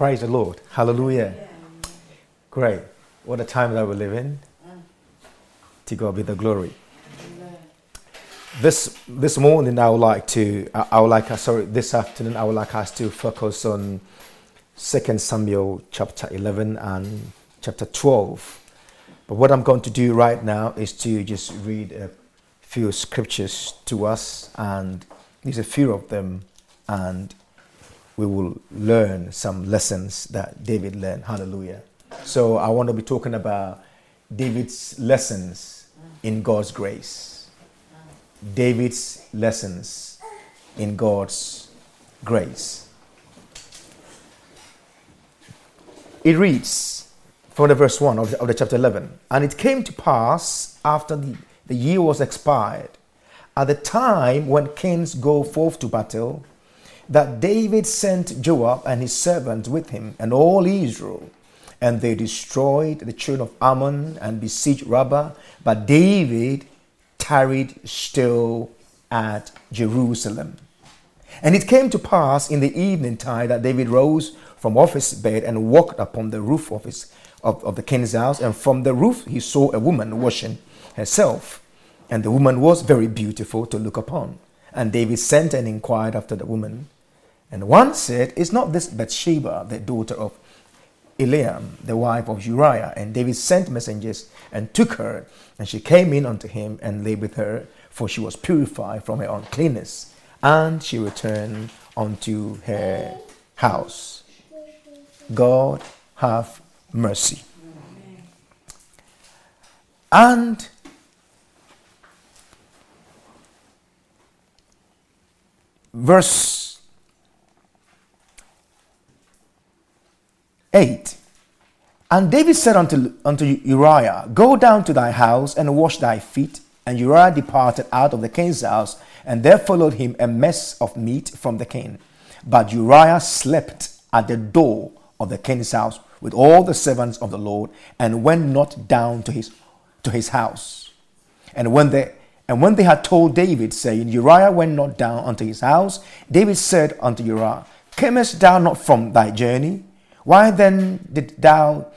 Praise the Lord. Hallelujah. Great. What a time that we live in. To God be the glory. This this morning I would like to I, would like uh, sorry this afternoon I would like us to focus on Second Samuel chapter 11 and chapter 12. But what I'm going to do right now is to just read a few scriptures to us and there's a few of them and we will learn some lessons that David learned. Hallelujah. So I want to be talking about David's lessons in God's grace. David's lessons in God's grace. It reads from the verse 1 of the, of the chapter 11 And it came to pass after the, the year was expired, at the time when kings go forth to battle, that David sent Joab and his servants with him and all Israel. And they destroyed the children of Ammon and besieged Rabbah. But David tarried still at Jerusalem. And it came to pass in the evening time that David rose from off his bed and walked upon the roof of, his, of, of the king's house. And from the roof he saw a woman washing herself. And the woman was very beautiful to look upon. And David sent and inquired after the woman. And one said, Is not this Bathsheba, the daughter of Eliam, the wife of Uriah? And David sent messengers and took her, and she came in unto him and lay with her, for she was purified from her uncleanness. And she returned unto her house. God have mercy. And verse 8 And David said unto, unto Uriah, Go down to thy house and wash thy feet. And Uriah departed out of the king's house, and there followed him a mess of meat from the king. But Uriah slept at the door of the king's house with all the servants of the Lord, and went not down to his to his house. And when they and when they had told David, saying, Uriah went not down unto his house, David said unto Uriah, Camest thou not from thy journey? Why then did thou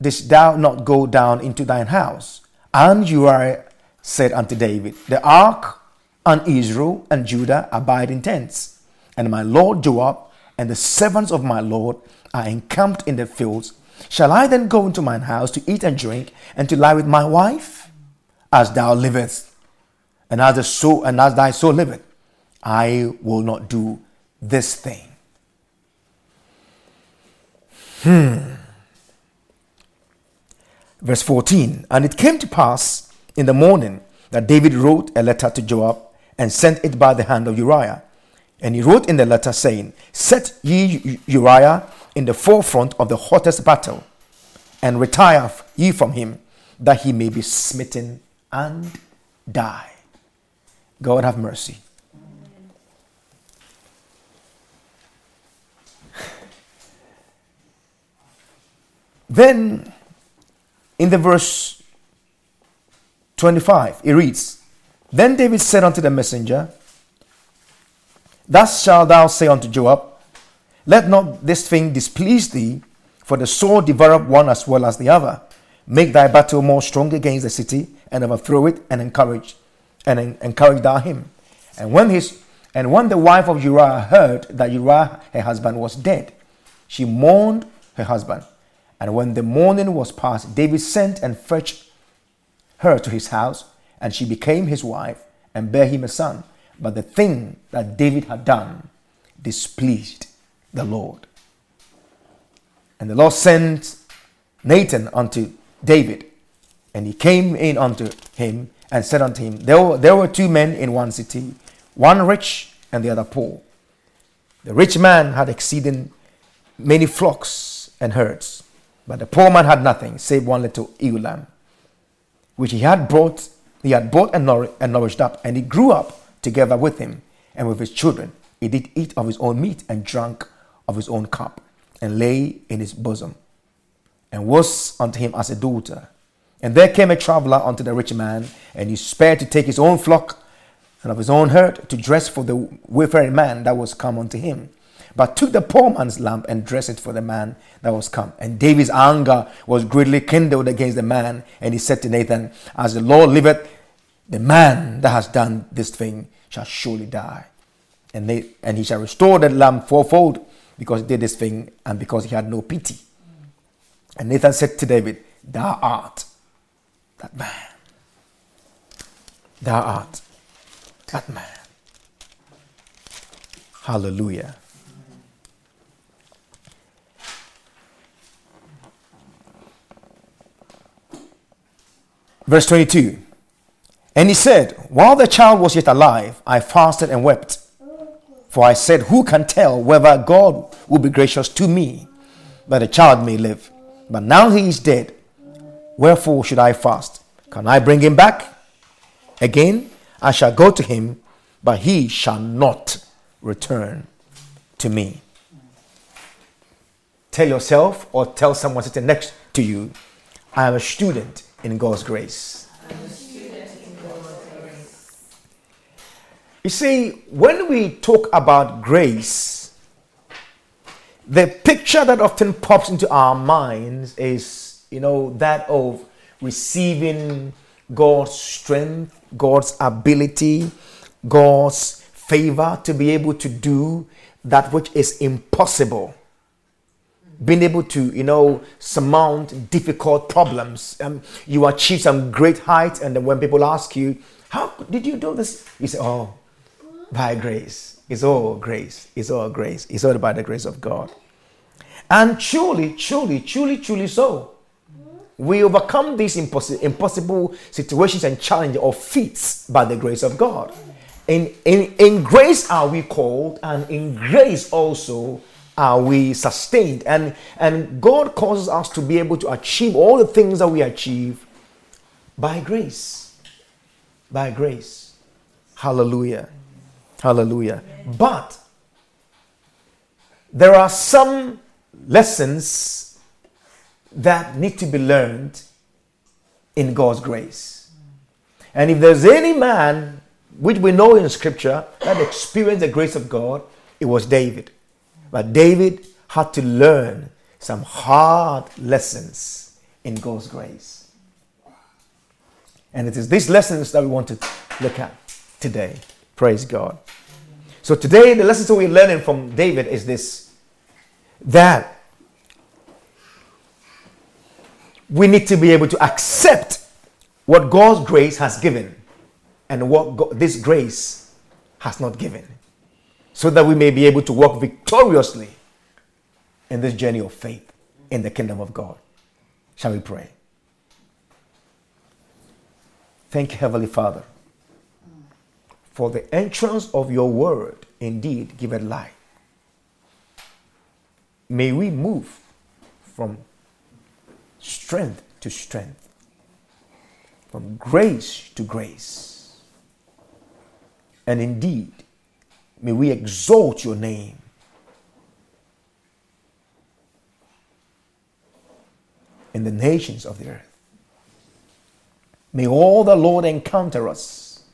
didst thou not go down into thine house? And Uriah said unto David, The ark and Israel and Judah abide in tents, and my lord Joab and the servants of my lord are encamped in the fields. Shall I then go into mine house to eat and drink, and to lie with my wife? As thou livest, and as, the soul, and as thy soul liveth, I will not do this thing. Hmm. Verse 14 And it came to pass in the morning that David wrote a letter to Joab and sent it by the hand of Uriah. And he wrote in the letter, saying, Set ye Uriah in the forefront of the hottest battle, and retire ye from him, that he may be smitten and die. God have mercy. Then, in the verse 25, it reads, Then David said unto the messenger, Thus shalt thou say unto Joab, Let not this thing displease thee, for the sword devoureth one as well as the other. Make thy battle more strong against the city, and overthrow it, and encourage, and encourage thou him. And when his and when the wife of Uriah heard that Uriah her husband was dead, she mourned her husband. And when the morning was past, David sent and fetched her to his house, and she became his wife and bare him a son. But the thing that David had done displeased the Lord. And the Lord sent Nathan unto David, and he came in unto him and said unto him, There were, there were two men in one city, one rich and the other poor. The rich man had exceeding many flocks and herds, but the poor man had nothing save one little ewe lamb, which he had brought, he had bought and, and nourished up, and he grew up together with him and with his children. He did eat of his own meat and drank of his own cup, and lay in his bosom, and was unto him as a daughter. And there came a traveler unto the rich man, and he spared to take his own flock and of his own herd to dress for the wayfaring man that was come unto him. But took the poor man's lamp and dressed it for the man that was come. And David's anger was greatly kindled against the man, and he said to Nathan, As the Lord liveth, the man that has done this thing shall surely die. And, they, and he shall restore that lamp fourfold because he did this thing and because he had no pity. And Nathan said to David, Thou art that man. Thou art that man. Hallelujah. Verse 22 And he said, While the child was yet alive, I fasted and wept. For I said, Who can tell whether God will be gracious to me that the child may live? But now he is dead. Wherefore should I fast? Can I bring him back? Again, I shall go to him, but he shall not return to me. Tell yourself or tell someone sitting next to you, I am a student in God's grace. You see, when we talk about grace, the picture that often pops into our minds is, you know, that of receiving God's strength, God's ability, God's favor to be able to do that which is impossible. Being able to, you know, surmount difficult problems. Um, you achieve some great height, and then when people ask you, How did you do this? You say, Oh, by grace. It's all grace. It's all grace. It's all by the grace of God. And truly, truly, truly, truly so. We overcome these impossible, impossible situations and challenges or feats by the grace of God. In, in, in grace are we called, and in grace also are we sustained. And, and God causes us to be able to achieve all the things that we achieve by grace. By grace. Hallelujah. Hallelujah. But there are some lessons that need to be learned in God's grace. And if there's any man which we know in scripture that experienced the grace of God, it was David. But David had to learn some hard lessons in God's grace. And it is these lessons that we want to look at today. Praise God. So today, the lessons that we're learning from David is this that we need to be able to accept what God's grace has given and what God, this grace has not given, so that we may be able to walk victoriously in this journey of faith in the kingdom of God. Shall we pray? Thank you, Heavenly Father, for the entrance of your word indeed give it light. May we move from strength to strength, from grace to grace and indeed, may we exalt your name. In the nations of the earth. May all the Lord encounter us,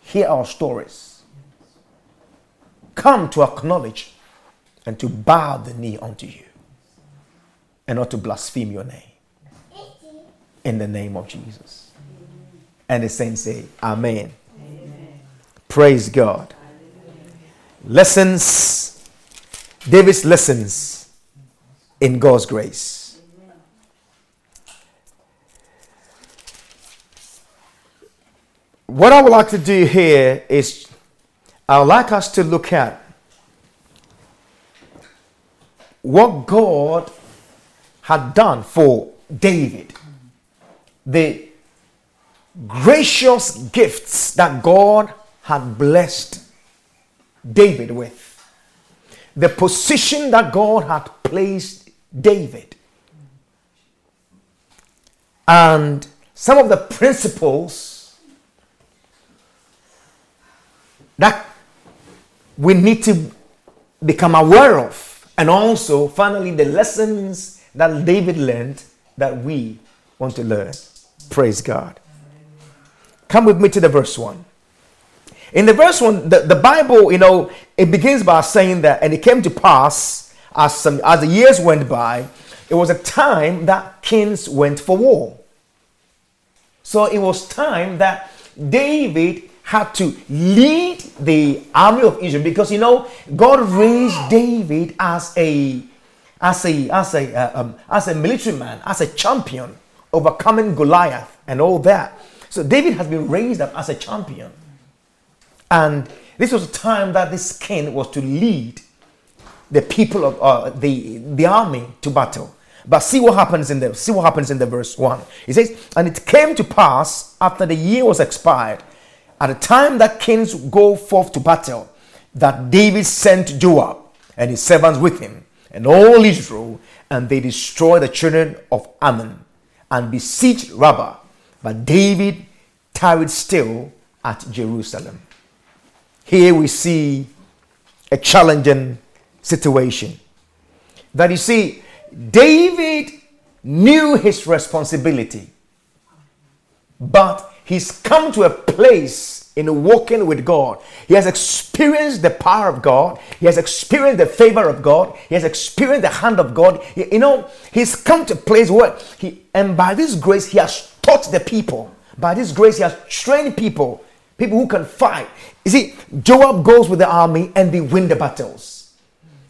hear our stories, come to acknowledge and to bow the knee unto you, and not to blaspheme your name. In the name of Jesus. And the saints say, Amen. Praise God. Lessons, David's lessons in God's grace. What I would like to do here is I would like us to look at what God had done for David. The gracious gifts that God had blessed David with. The position that God had placed David. And some of the principles that we need to become aware of. And also, finally, the lessons that David learned that we want to learn. Praise God. Come with me to the verse 1. In the verse one, the, the Bible, you know, it begins by saying that, and it came to pass as some as the years went by, it was a time that kings went for war. So it was time that David had to lead the army of Israel because you know God raised David as a as a as a uh, um, as a military man, as a champion, overcoming Goliath and all that. So David has been raised up as a champion, and this was a time that this king was to lead the people of uh, the the army to battle. But see what happens in the see what happens in the verse one. It says, "And it came to pass after the year was expired, at the time that kings go forth to battle, that David sent Joab and his servants with him, and all Israel, and they destroyed the children of Ammon and besieged Rabbah. But David tarried still at Jerusalem." Here we see a challenging situation. That you see, David knew his responsibility, but he's come to a place in walking with God. He has experienced the power of God, he has experienced the favor of God, he has experienced the hand of God. You know, he's come to a place where he, and by this grace, he has taught the people. By this grace, he has trained people, people who can fight. You see, Joab goes with the army and they win the battles.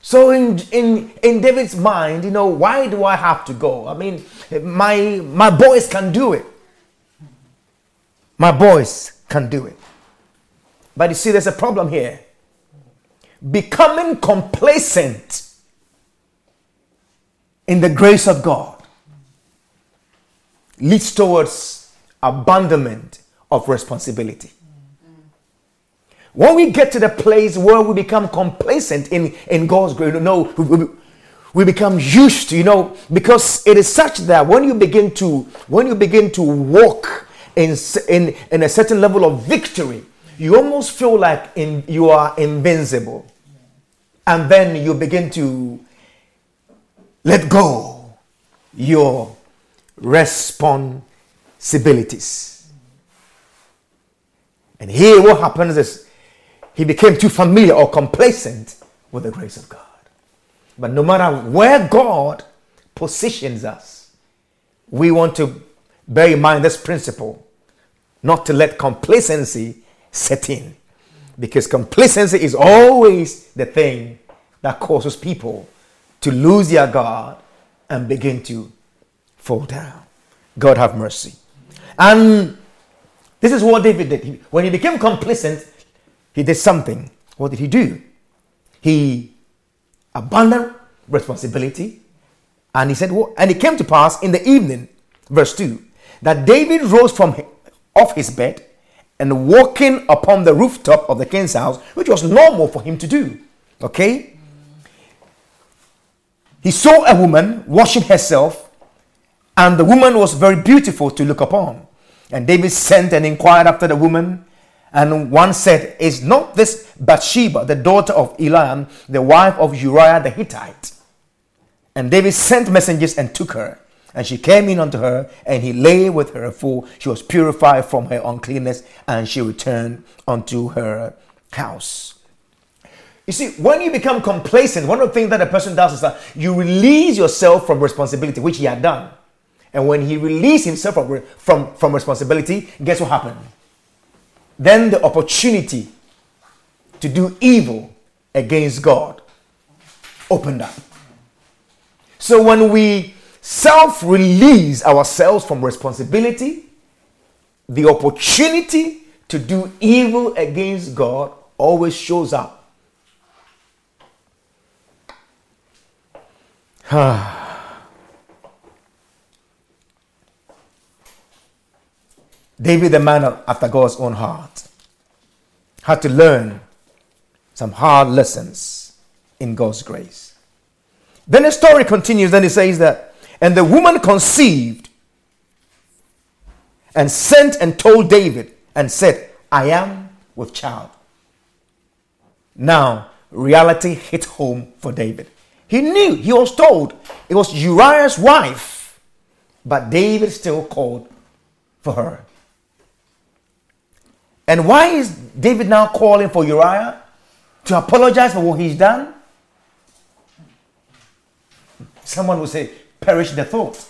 So in, in, in David's mind, you know, why do I have to go? I mean, my, my boys can do it. My boys can do it. But you see, there's a problem here. Becoming complacent in the grace of God leads towards abandonment of responsibility. When we get to the place where we become complacent in, in God's grace, you know, we, we become used to, you know, because it is such that when you begin to when you begin to walk in in, in a certain level of victory, you almost feel like in, you are invincible. And then you begin to let go your responsibilities. And here what happens is he became too familiar or complacent with the grace of God. But no matter where God positions us, we want to bear in mind this principle not to let complacency set in. Because complacency is always the thing that causes people to lose their God and begin to fall down. God have mercy. And this is what David did. When he became complacent, he did something. What did he do? He abandoned responsibility and he said, well, and it came to pass in the evening, verse 2, that David rose from off his bed and walking upon the rooftop of the king's house, which was normal for him to do. Okay? He saw a woman washing herself, and the woman was very beautiful to look upon. And David sent and inquired after the woman. And one said, Is not this Bathsheba, the daughter of Eliam, the wife of Uriah the Hittite? And David sent messengers and took her. And she came in unto her, and he lay with her, for she was purified from her uncleanness, and she returned unto her house. You see, when you become complacent, one of the things that a person does is that you release yourself from responsibility, which he had done. And when he released himself from, from, from responsibility, guess what happened? Then the opportunity to do evil against God opened up. So when we self release ourselves from responsibility, the opportunity to do evil against God always shows up. Ah. David, the man after God's own heart, had to learn some hard lessons in God's grace. Then the story continues, then it says that, and the woman conceived and sent and told David and said, I am with child. Now, reality hit home for David. He knew, he was told it was Uriah's wife, but David still called for her. And why is David now calling for Uriah? To apologize for what he's done? Someone will say, perish the thought.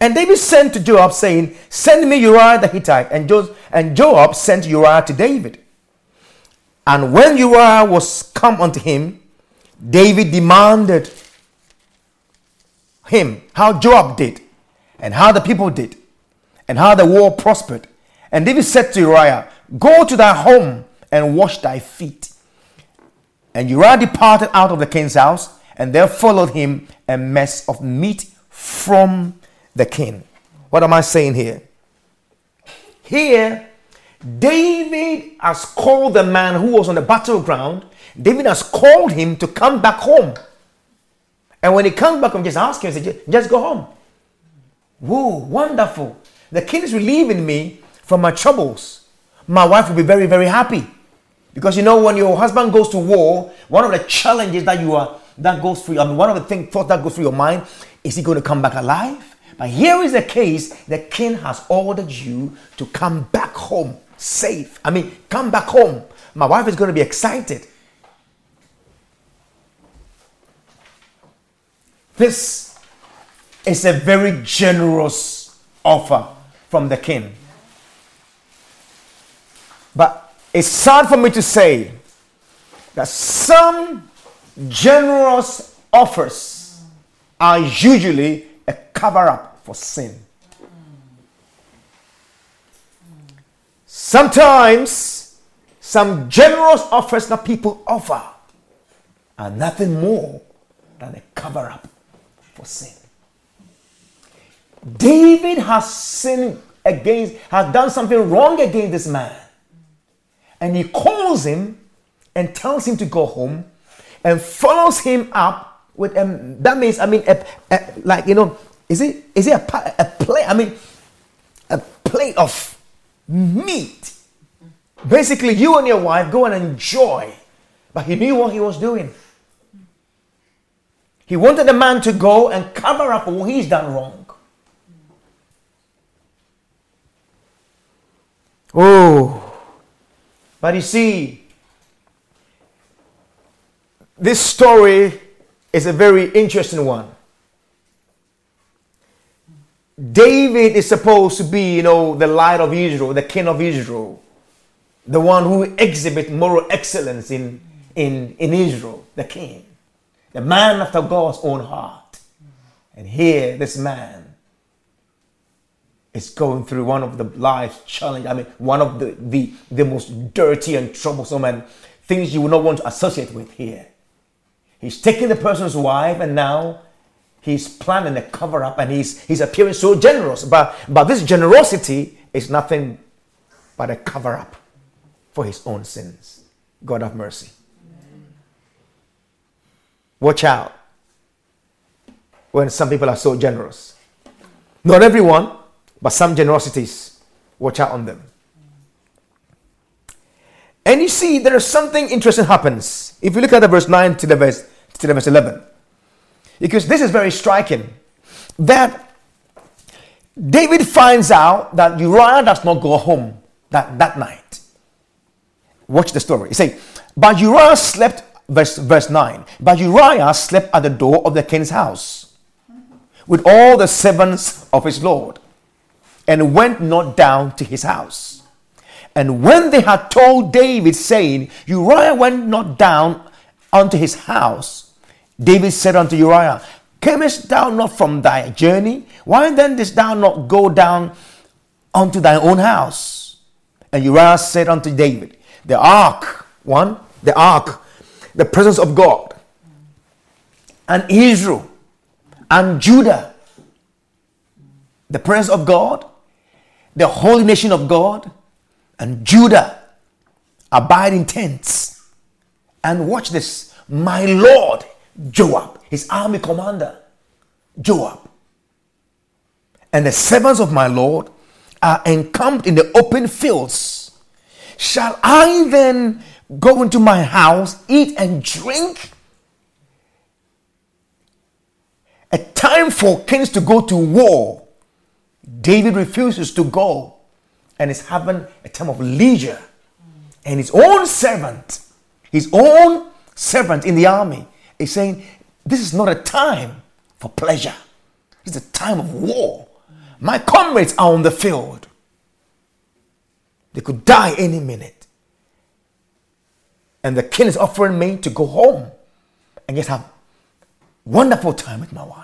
And David sent to Joab, saying, Send me Uriah the Hittite. And, and Joab sent Uriah to David. And when Uriah was come unto him, David demanded him how Joab did, and how the people did, and how the war prospered. And David said to Uriah, Go to thy home and wash thy feet. And Uriah departed out of the king's house, and there followed him a mess of meat from the king. What am I saying here? Here, David has called the man who was on the battleground, David has called him to come back home. And when he comes back home, just ask him, just go home. Whoa, wonderful. The king is relieving me from my troubles. My wife will be very, very happy. Because you know, when your husband goes to war, one of the challenges that you are that goes through, I mean, one of the things thoughts that goes through your mind, is he going to come back alive? But here is the case the king has ordered you to come back home safe. I mean, come back home. My wife is going to be excited. This is a very generous offer from the king. But it's sad for me to say that some generous offers are usually a cover up for sin. Sometimes some generous offers that people offer are nothing more than a cover up for sin. David has sinned against, has done something wrong against this man. And he calls him and tells him to go home and follows him up with um, that means I mean a, a, like you know is it is it a, a plate I mean a plate of meat. Basically you and your wife go and enjoy. But he knew what he was doing. He wanted the man to go and cover up what he's done wrong oh but you see this story is a very interesting one. David is supposed to be, you know, the light of Israel, the king of Israel, the one who exhibits moral excellence in, in, in Israel, the king, the man after God's own heart. And here, this man is going through one of the life's challenge. I mean, one of the, the, the most dirty and troublesome and things you would not want to associate with here. He's taking the person's wife and now he's planning a cover up and he's, he's appearing so generous. But, but this generosity is nothing but a cover up for his own sins. God have mercy. Watch out when some people are so generous. Not everyone, but some generosities. Watch out on them. And you see, there is something interesting happens. If you look at the verse 9 to the verse to the verse 11. Because this is very striking. That David finds out that Uriah does not go home that, that night. Watch the story. He say, But Uriah slept, verse, verse 9, but Uriah slept at the door of the king's house with all the servants of his lord and went not down to his house. And when they had told David, saying, Uriah went not down unto his house, David said unto Uriah, Camest thou not from thy journey? Why then didst thou not go down unto thy own house? And Uriah said unto David, The ark, one, the ark, the presence of God, and Israel, and Judah, the presence of God, the holy nation of God, and Judah abide in tents. And watch this, my Lord Joab, his army commander, Joab. And the servants of my Lord are encamped in the open fields. Shall I then go into my house, eat and drink? A time for kings to go to war. David refuses to go and is having a time of leisure. And his own servant, his own servant in the army, is saying, This is not a time for pleasure. It's a time of war. My comrades are on the field. They could die any minute. And the king is offering me to go home and just have wonderful time with my wife.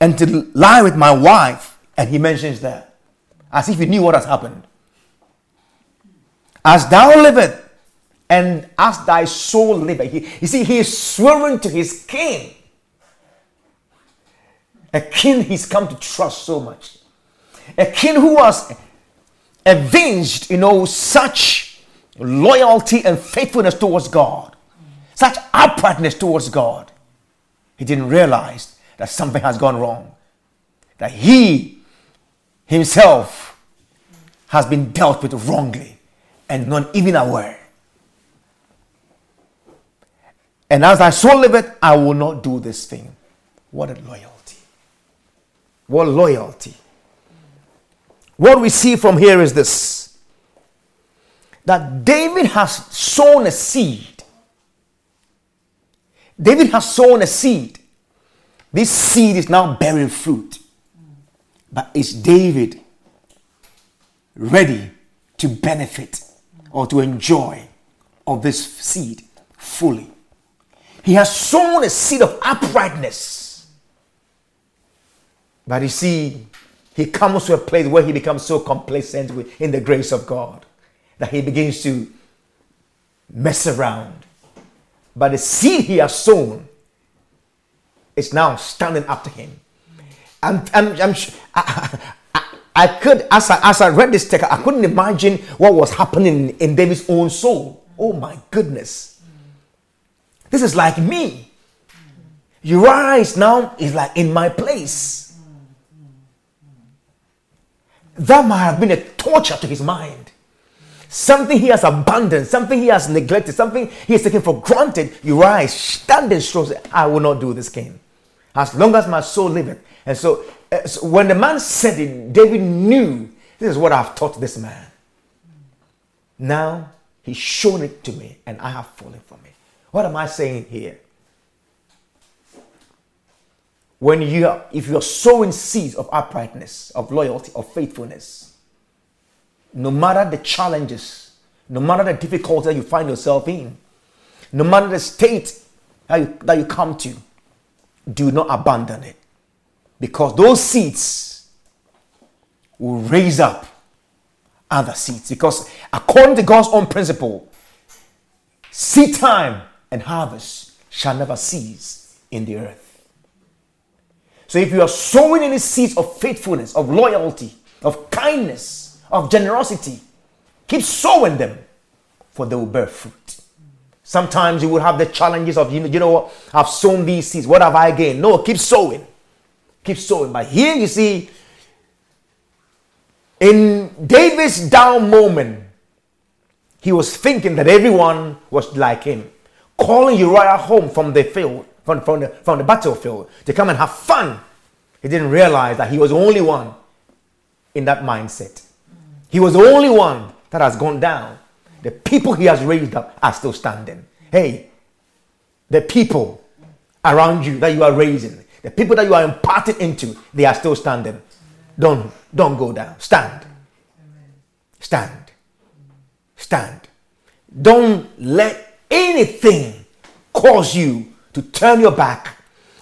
And to lie with my wife, and he mentions that as if he knew what has happened. As thou livest, and as thy soul liveth. He, you see, he is swearing to his king. A king he's come to trust so much. A king who was avenged, you know, such loyalty and faithfulness towards God, such uprightness towards God. He didn't realize that something has gone wrong, that he himself has been dealt with wrongly and not even aware. And as I so live it, I will not do this thing. What a loyalty. What loyalty. What we see from here is this that David has sown a seed. David has sown a seed. This seed is now bearing fruit. But is David ready to benefit or to enjoy of this seed fully? He has sown a seed of uprightness. But you see, he comes to a place where he becomes so complacent in the grace of God that he begins to mess around. But the seed he has sown is now standing up to him. I'm, I'm, I'm, I, I, I could, as I, as I read this text, I couldn't imagine what was happening in David's own soul. Oh my goodness. This is like me. Uriah now is like in my place. That might have been a torture to his mind. Something he has abandoned, something he has neglected, something he has taken for granted. Uriah is standing strong. I will not do this, king. As long as my soul liveth. And so, uh, so when the man said it, David knew this is what I've taught this man. Now he's shown it to me, and I have fallen from it. What am I saying here? when you are, if you are sowing seeds of uprightness, of loyalty, of faithfulness, no matter the challenges, no matter the difficulty that you find yourself in, no matter the state that you, that you come to, do not abandon it. Because those seeds will raise up other seeds. Because according to God's own principle, seed time and harvest shall never cease in the earth. So if you are sowing any seeds of faithfulness, of loyalty, of kindness, of generosity, keep sowing them, for they will bear fruit. Sometimes you will have the challenges of, you know, you know what, I've sown these seeds. What have I gained? No, keep sowing. Keep sowing. But here you see, in David's down moment, he was thinking that everyone was like him, calling Uriah home from the field from, from, the, from the battlefield to come and have fun. He didn't realize that he was the only one in that mindset. He was the only one that has gone down. The people he has raised up are still standing. Hey, the people around you that you are raising, the people that you are imparting into, they are still standing. Don't, don't go down. Stand. Stand. Stand. Don't let anything cause you to turn your back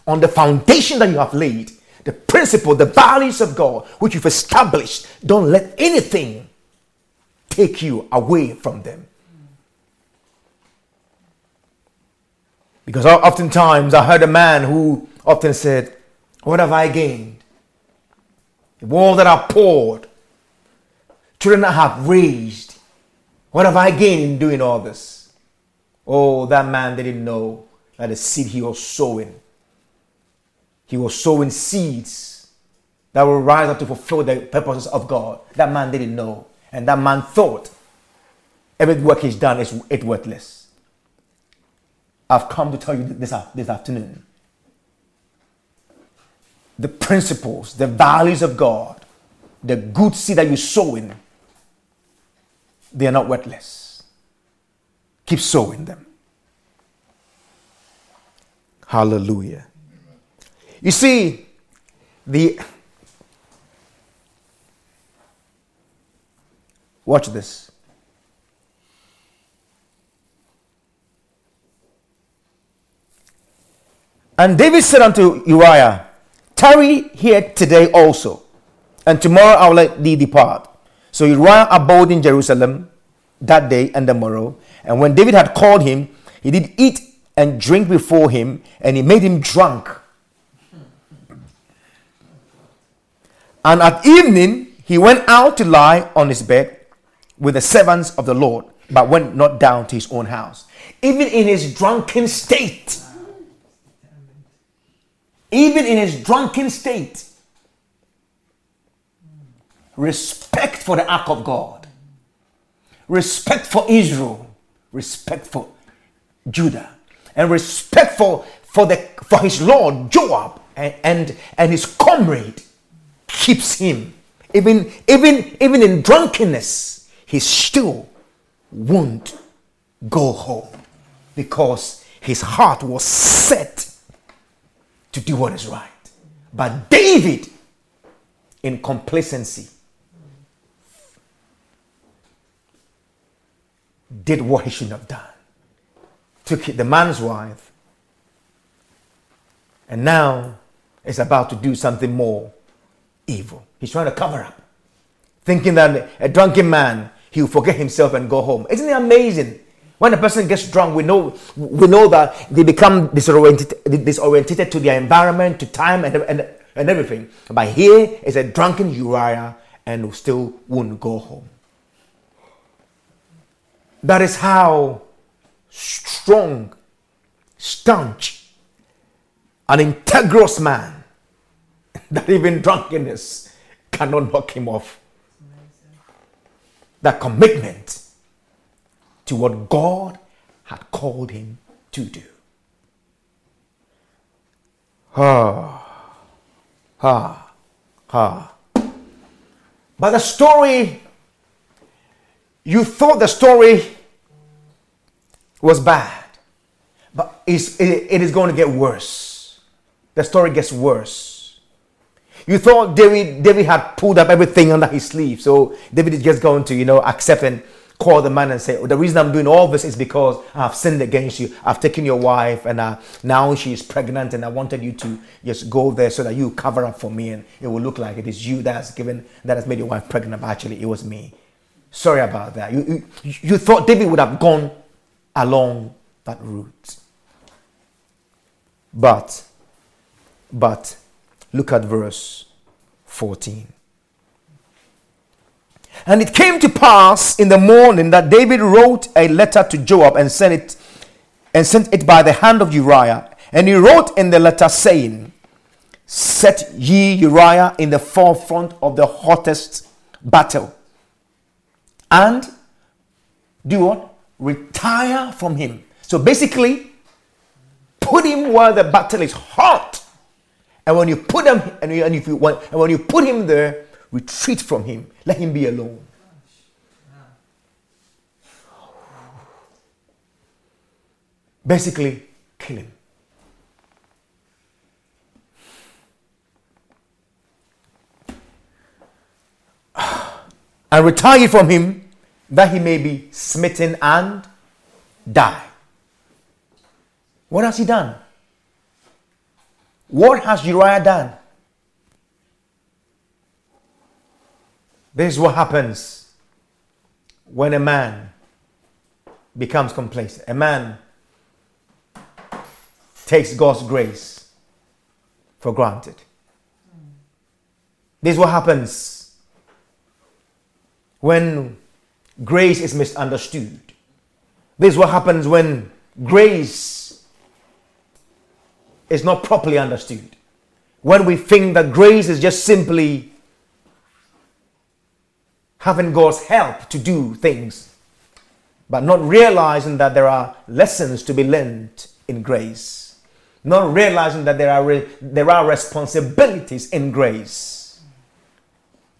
on the foundation that you have laid, the principle, the values of God, which you've established. Don't let anything take you away from them. Because oftentimes I heard a man who often said, What have I gained? The all that I poured, children that I have raised, what have I gained in doing all this? Oh, that man didn't know that the seed he was sowing. He was sowing seeds that will rise up to fulfill the purposes of God. That man didn't know. And that man thought every work he's done is it worthless. I've come to tell you this, this afternoon the principles, the values of God the good seed that you sow in, they are not worthless. Keep sowing them. Hallelujah. You see, the watch this. And David said unto Uriah, Tarry here today also, and tomorrow I will let thee depart. So Uriah abode in Jerusalem that day and the morrow. And when David had called him, he did eat and drink before him, and he made him drunk. And at evening he went out to lie on his bed with the servants of the Lord, but went not down to his own house. Even in his drunken state, even in his drunken state, respect for the ark of God, respect for Israel, respect for Judah, and respect for, for, the, for his Lord Joab and, and, and his comrade keeps him. Even, even, even in drunkenness, he still won't go home because his heart was set to do what is right. But David, in complacency, did what he shouldn't have done. Took the man's wife, and now is about to do something more evil. He's trying to cover up, thinking that a drunken man he'll forget himself and go home. Isn't it amazing? When a person gets drunk, we know we know that they become disoriented, disoriented to their environment, to time, and, and, and everything. But here is a drunken Uriah and still won't go home. That is how strong, staunch, an integrous man that even drunkenness cannot knock him off. That commitment to what God had called him to do. Ha, ha, ha. But the story, you thought the story was bad, but it, it is going to get worse. The story gets worse. You thought David, David had pulled up everything under his sleeve, so David is just going to, you know, accept and call the man and say, oh, The reason I'm doing all this is because I've sinned against you. I've taken your wife, and uh, now she is pregnant, and I wanted you to just go there so that you cover up for me, and it will look like it is you that has given, that has made your wife pregnant. But actually, it was me. Sorry about that. You, you, you thought David would have gone along that route. But, but, look at verse 14. And it came to pass in the morning that David wrote a letter to Joab and sent it and sent it by the hand of Uriah. And he wrote in the letter saying, Set ye Uriah in the forefront of the hottest battle. And do what? Retire from him. So basically, put him where the battle is hot. And when you put him, and, and if you want, and when you put him there, retreat from him. Let him be alone. Basically, kill him. And retire from him that he may be smitten and die. What has he done? What has Uriah done? This is what happens when a man becomes complacent. A man takes God's grace for granted. This is what happens when grace is misunderstood. This is what happens when grace is not properly understood. When we think that grace is just simply having God's help to do things, but not realizing that there are lessons to be learned in grace, not realizing that there are, re- there are responsibilities in grace.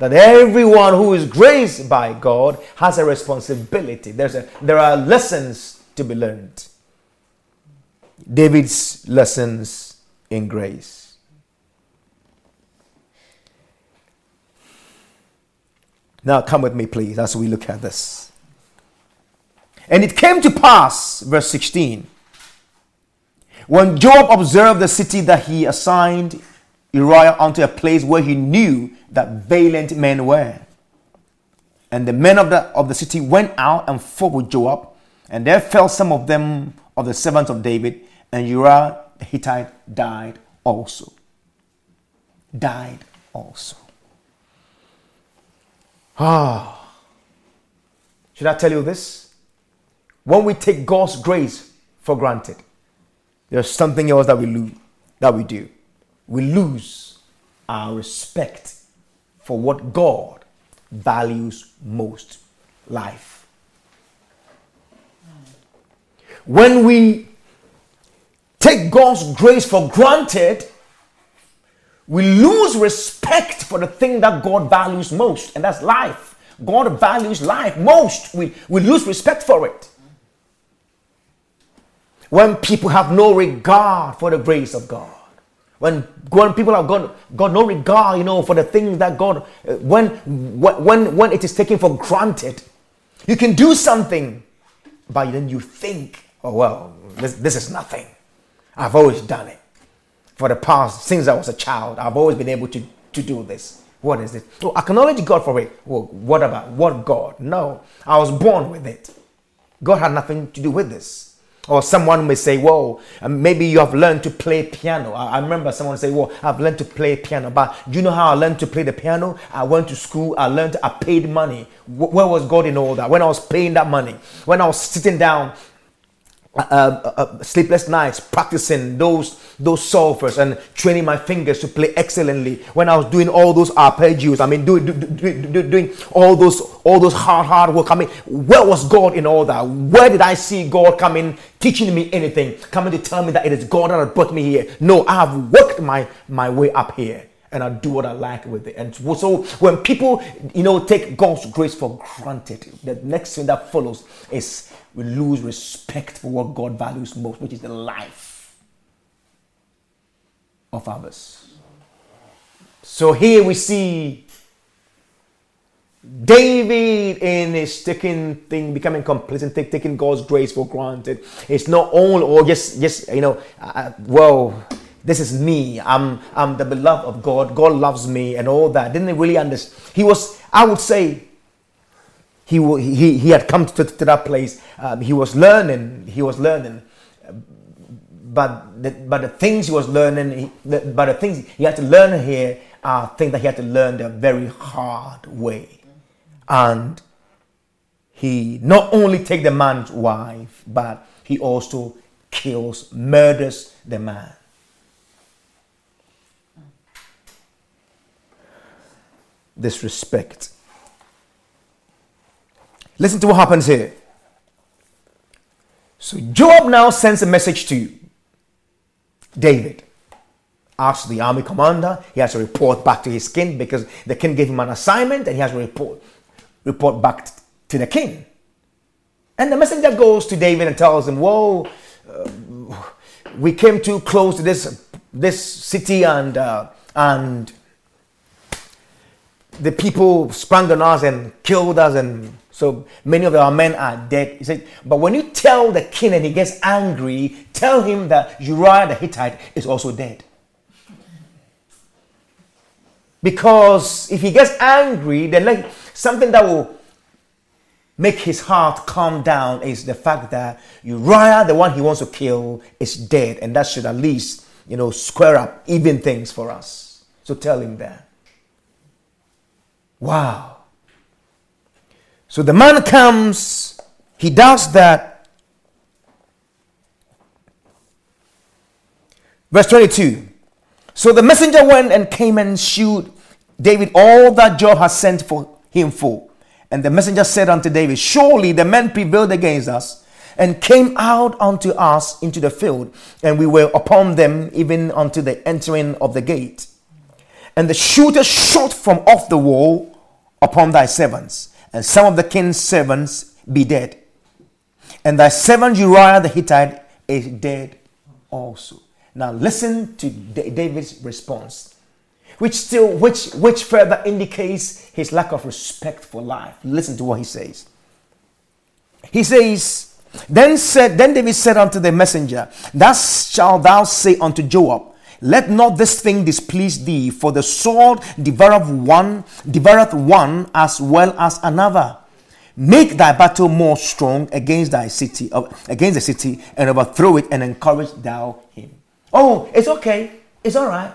that everyone who is graced by God has a responsibility. There's a, there are lessons to be learned. David's lessons in grace. Now, come with me, please, as we look at this. And it came to pass, verse 16, when Joab observed the city that he assigned Uriah unto a place where he knew that valiant men were. And the men of the, of the city went out and fought with Joab, and there fell some of them of the servants of David, and Uriah the Hittite died also. Died also. Ah. Should I tell you this? When we take God's grace for granted, there's something else that we lose, that we do. We lose our respect for what God values most life. When we take God's grace for granted, we lose respect for the thing that God values most, and that's life. God values life most. We, we lose respect for it. When people have no regard for the grace of God. When, when people have got, got no regard, you know, for the things that God, uh, when, when, when it is taken for granted, you can do something, but then you think, oh, well, this, this is nothing. I've always done it. For the past, since I was a child, I've always been able to, to do this. What is it? Oh, acknowledge God for it. Well, what about what God? No, I was born with it. God had nothing to do with this. Or someone may say, Whoa, um, maybe you have learned to play piano. I, remember someone say, Well, I've learned to play piano. But do you know how I learned to play the piano? I went to school, I learned, I paid money. Where was God in all that? When I was paying that money, when I was sitting down Uh, uh, uh, sleepless nights practicing those those solfers and training my fingers to play excellently. When i was doing all those arpeggios i mean doing, doing, doing all those all those hard hard work i mean where was god in all that? Where did i see god coming teaching me anything coming to tell me that it is god that brought me here? No i have worked my my way up here and I do what I like with it. And so when people, you know, take God's grace for granted, the next thing that follows is we lose respect for what God values most, which is the life of others. So here we see David in his taking thing, becoming complacent, taking God's grace for granted. It's not all, or just, just you know, uh, well, this is me. I'm, I'm the beloved of God. God loves me, and all that. Didn't really understand. He was, I would say, he, he, he had come to, to that place. Um, he was learning. He was learning. But the, but the things he was learning, he, the, but the things he had to learn here are things that he had to learn the very hard way. And he not only take the man's wife, but he also kills, murders the man. Disrespect. Listen to what happens here. So Joab now sends a message to David. Asks the army commander. He has to report back to his king because the king gave him an assignment and he has to report report back to the king. And the messenger goes to David and tells him, "Whoa, uh, we came too close to this this city and uh, and the people sprang on us and killed us and so many of our men are dead. He said, but when you tell the king and he gets angry, tell him that Uriah the Hittite is also dead. Because if he gets angry, then like something that will make his heart calm down is the fact that Uriah, the one he wants to kill, is dead. And that should at least, you know, square up, even things for us. So tell him that. Wow. So the man comes, he does that. Verse 22. So the messenger went and came and shewed David all that Joab has sent for him for. And the messenger said unto David, Surely the men prevailed against us and came out unto us into the field, and we were upon them even unto the entering of the gate. And the shooter shot from off the wall upon thy servants, and some of the king's servants be dead. And thy servant Uriah the Hittite is dead also. Now listen to David's response, which still which which further indicates his lack of respect for life. Listen to what he says. He says, Then said, then David said unto the messenger, Thus shalt thou say unto Joab, let not this thing displease thee, for the sword devoureth one, devoureth one as well as another. Make thy battle more strong against thy city, uh, against the city, and overthrow it, and encourage thou him. Oh, it's okay. It's all right.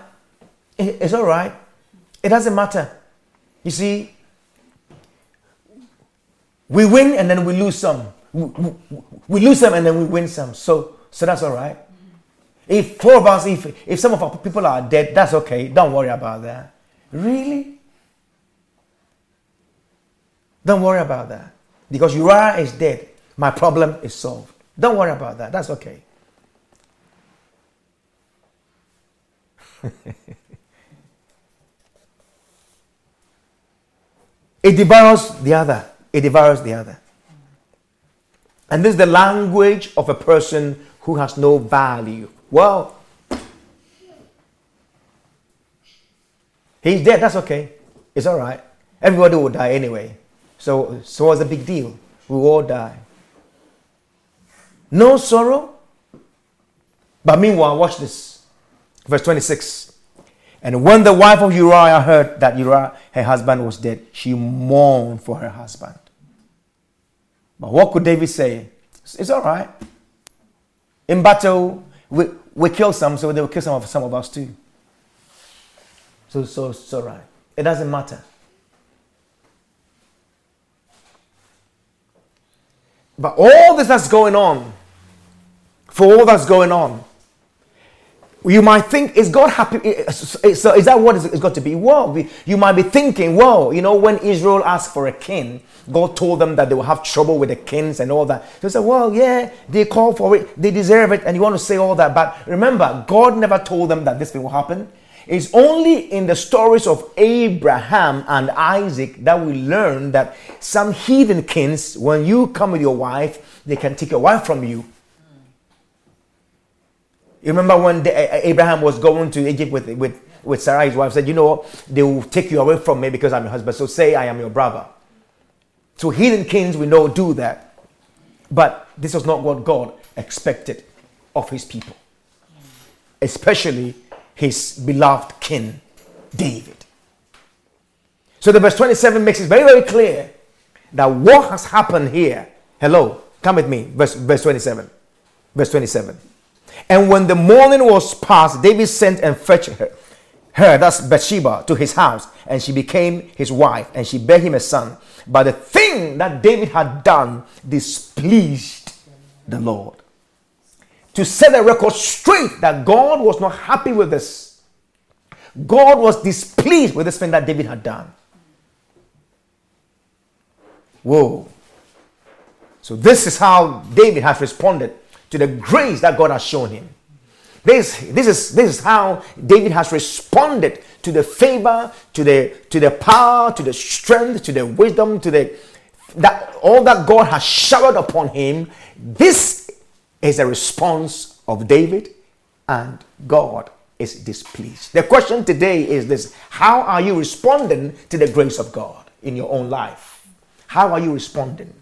It's all right. It doesn't matter. You see, we win and then we lose some. We, we lose some and then we win some. So, so that's all right. If four of us, if, if some of our people are dead, that's okay. Don't worry about that. Really? Don't worry about that. Because Uriah is dead. My problem is solved. Don't worry about that. That's okay. it devours the other. It devours the other. And this is the language of a person who has no value well, he's dead. That's okay. It's all right. Everybody will die anyway. So, so what's the big deal? We all die. No sorrow. But meanwhile, watch this. Verse 26. And when the wife of Uriah heard that Uriah, her husband, was dead, she mourned for her husband. But what could David say? It's all right. In battle, we, we kill some, so they will kill some of some of us too. So so so right. It doesn't matter. But all this that's going on, for all that's going on, you might think, is God happy? So is that what it's got to be? Well, you might be thinking, well, you know, when Israel asked for a king, God told them that they will have trouble with the kings and all that. They said, well, yeah, they call for it, they deserve it, and you want to say all that. But remember, God never told them that this thing will happen. It's only in the stories of Abraham and Isaac that we learn that some heathen kings, when you come with your wife, they can take your wife from you you remember when the, Abraham was going to Egypt with, with, with Sarah, his wife, said, You know, they will take you away from me because I'm your husband. So say I am your brother. So heathen kings, we know, do that. But this was not what God expected of his people, especially his beloved king, David. So the verse 27 makes it very, very clear that what has happened here. Hello, come with me. Verse, verse 27. Verse 27. And when the morning was past, David sent and fetched her, her, that's Bathsheba, to his house, and she became his wife, and she bare him a son. But the thing that David had done displeased the Lord. To set the record straight that God was not happy with this. God was displeased with this thing that David had done. Whoa. So, this is how David has responded to the grace that God has shown him. This, this, is, this is how David has responded to the favor, to the, to the power, to the strength, to the wisdom, to the that all that God has showered upon him. This is a response of David, and God is displeased. The question today is this How are you responding to the grace of God in your own life? How are you responding?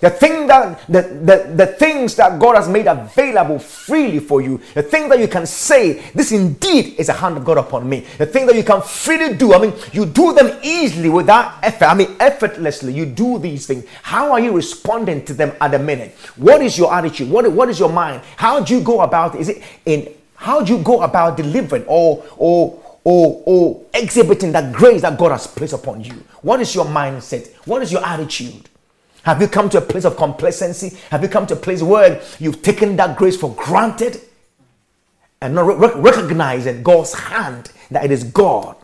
The thing that the, the, the things that God has made available freely for you, the thing that you can say, this indeed is a hand of God upon me. The thing that you can freely do. I mean, you do them easily without effort. I mean, effortlessly. You do these things. How are you responding to them at the minute? What is your attitude? What, what is your mind? How do you go about it? Is it in how do you go about delivering or or or, or exhibiting that grace that God has placed upon you? What is your mindset? What is your attitude? Have you come to a place of complacency? Have you come to a place where you've taken that grace for granted and not re- recognizing God's hand that it is God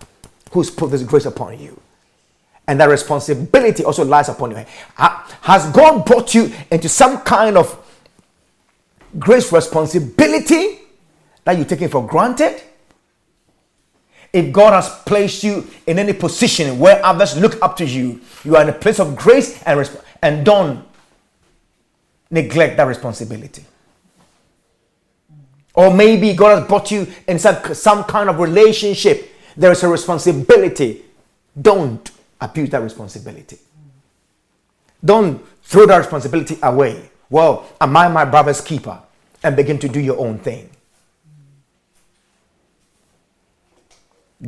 who's put this grace upon you? And that responsibility also lies upon you. Has God brought you into some kind of grace responsibility that you're taking for granted? If God has placed you in any position where others look up to you, you are in a place of grace and resp- and don't neglect that responsibility. Or maybe God has brought you in some, some kind of relationship. There is a responsibility. Don't abuse that responsibility. Don't throw that responsibility away. Well, am I my brother's keeper? And begin to do your own thing.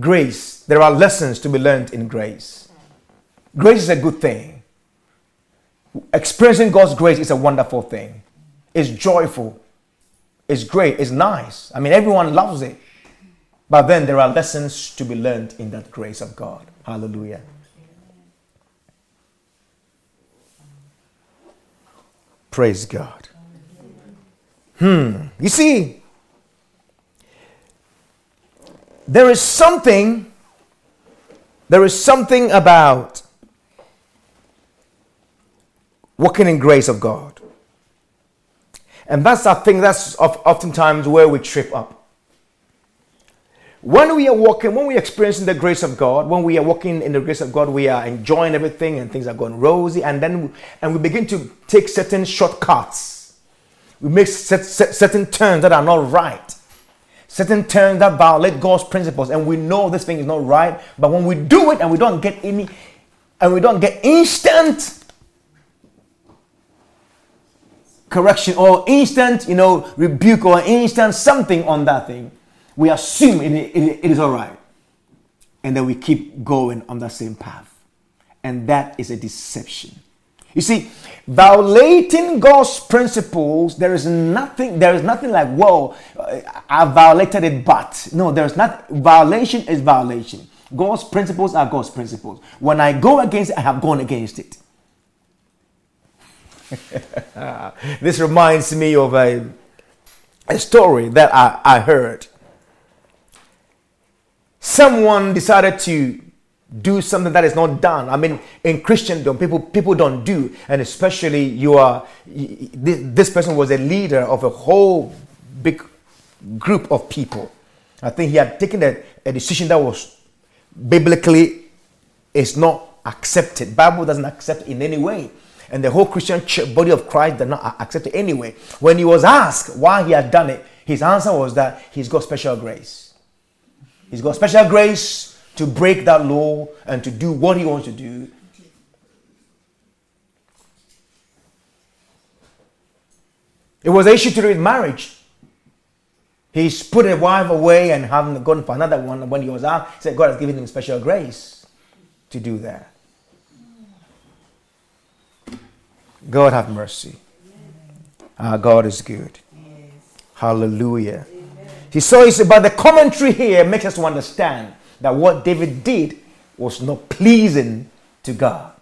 Grace. There are lessons to be learned in grace. Grace is a good thing. Experiencing God's grace is a wonderful thing. It's joyful. It's great. It's nice. I mean, everyone loves it. But then there are lessons to be learned in that grace of God. Hallelujah. Praise God. Hmm. You see, there is something, there is something about walking in grace of God. And that's, I think, that's oftentimes where we trip up. When we are walking, when we are experiencing the grace of God, when we are walking in the grace of God, we are enjoying everything and things are going rosy, and then and we begin to take certain shortcuts. We make certain turns that are not right, certain turns that violate God's principles, and we know this thing is not right. But when we do it and we don't get any, and we don't get instant correction or instant, you know, rebuke or instant something on that thing, we assume it, it, it is all right. And then we keep going on that same path. And that is a deception. You see, violating God's principles, there is nothing, there is nothing like, whoa, I violated it, but no, there's not violation is violation. God's principles are God's principles. When I go against it, I have gone against it. this reminds me of a, a story that I, I heard someone decided to do something that is not done. I mean, in Christendom, people people don't do, and especially you are. This person was a leader of a whole big group of people. I think he had taken a, a decision that was biblically is not accepted. Bible doesn't accept in any way. And the whole Christian body of Christ did not accept it anyway. When he was asked why he had done it, his answer was that he's got special grace. He's got special grace to break that law and to do what he wants to do. It was an issue to do with marriage. He's put a wife away and having gone for another one. When he was out, he said God has given him special grace to do that. God have mercy. Our God is good. Hallelujah. He saw it, but the commentary here makes us to understand that what David did was not pleasing to God.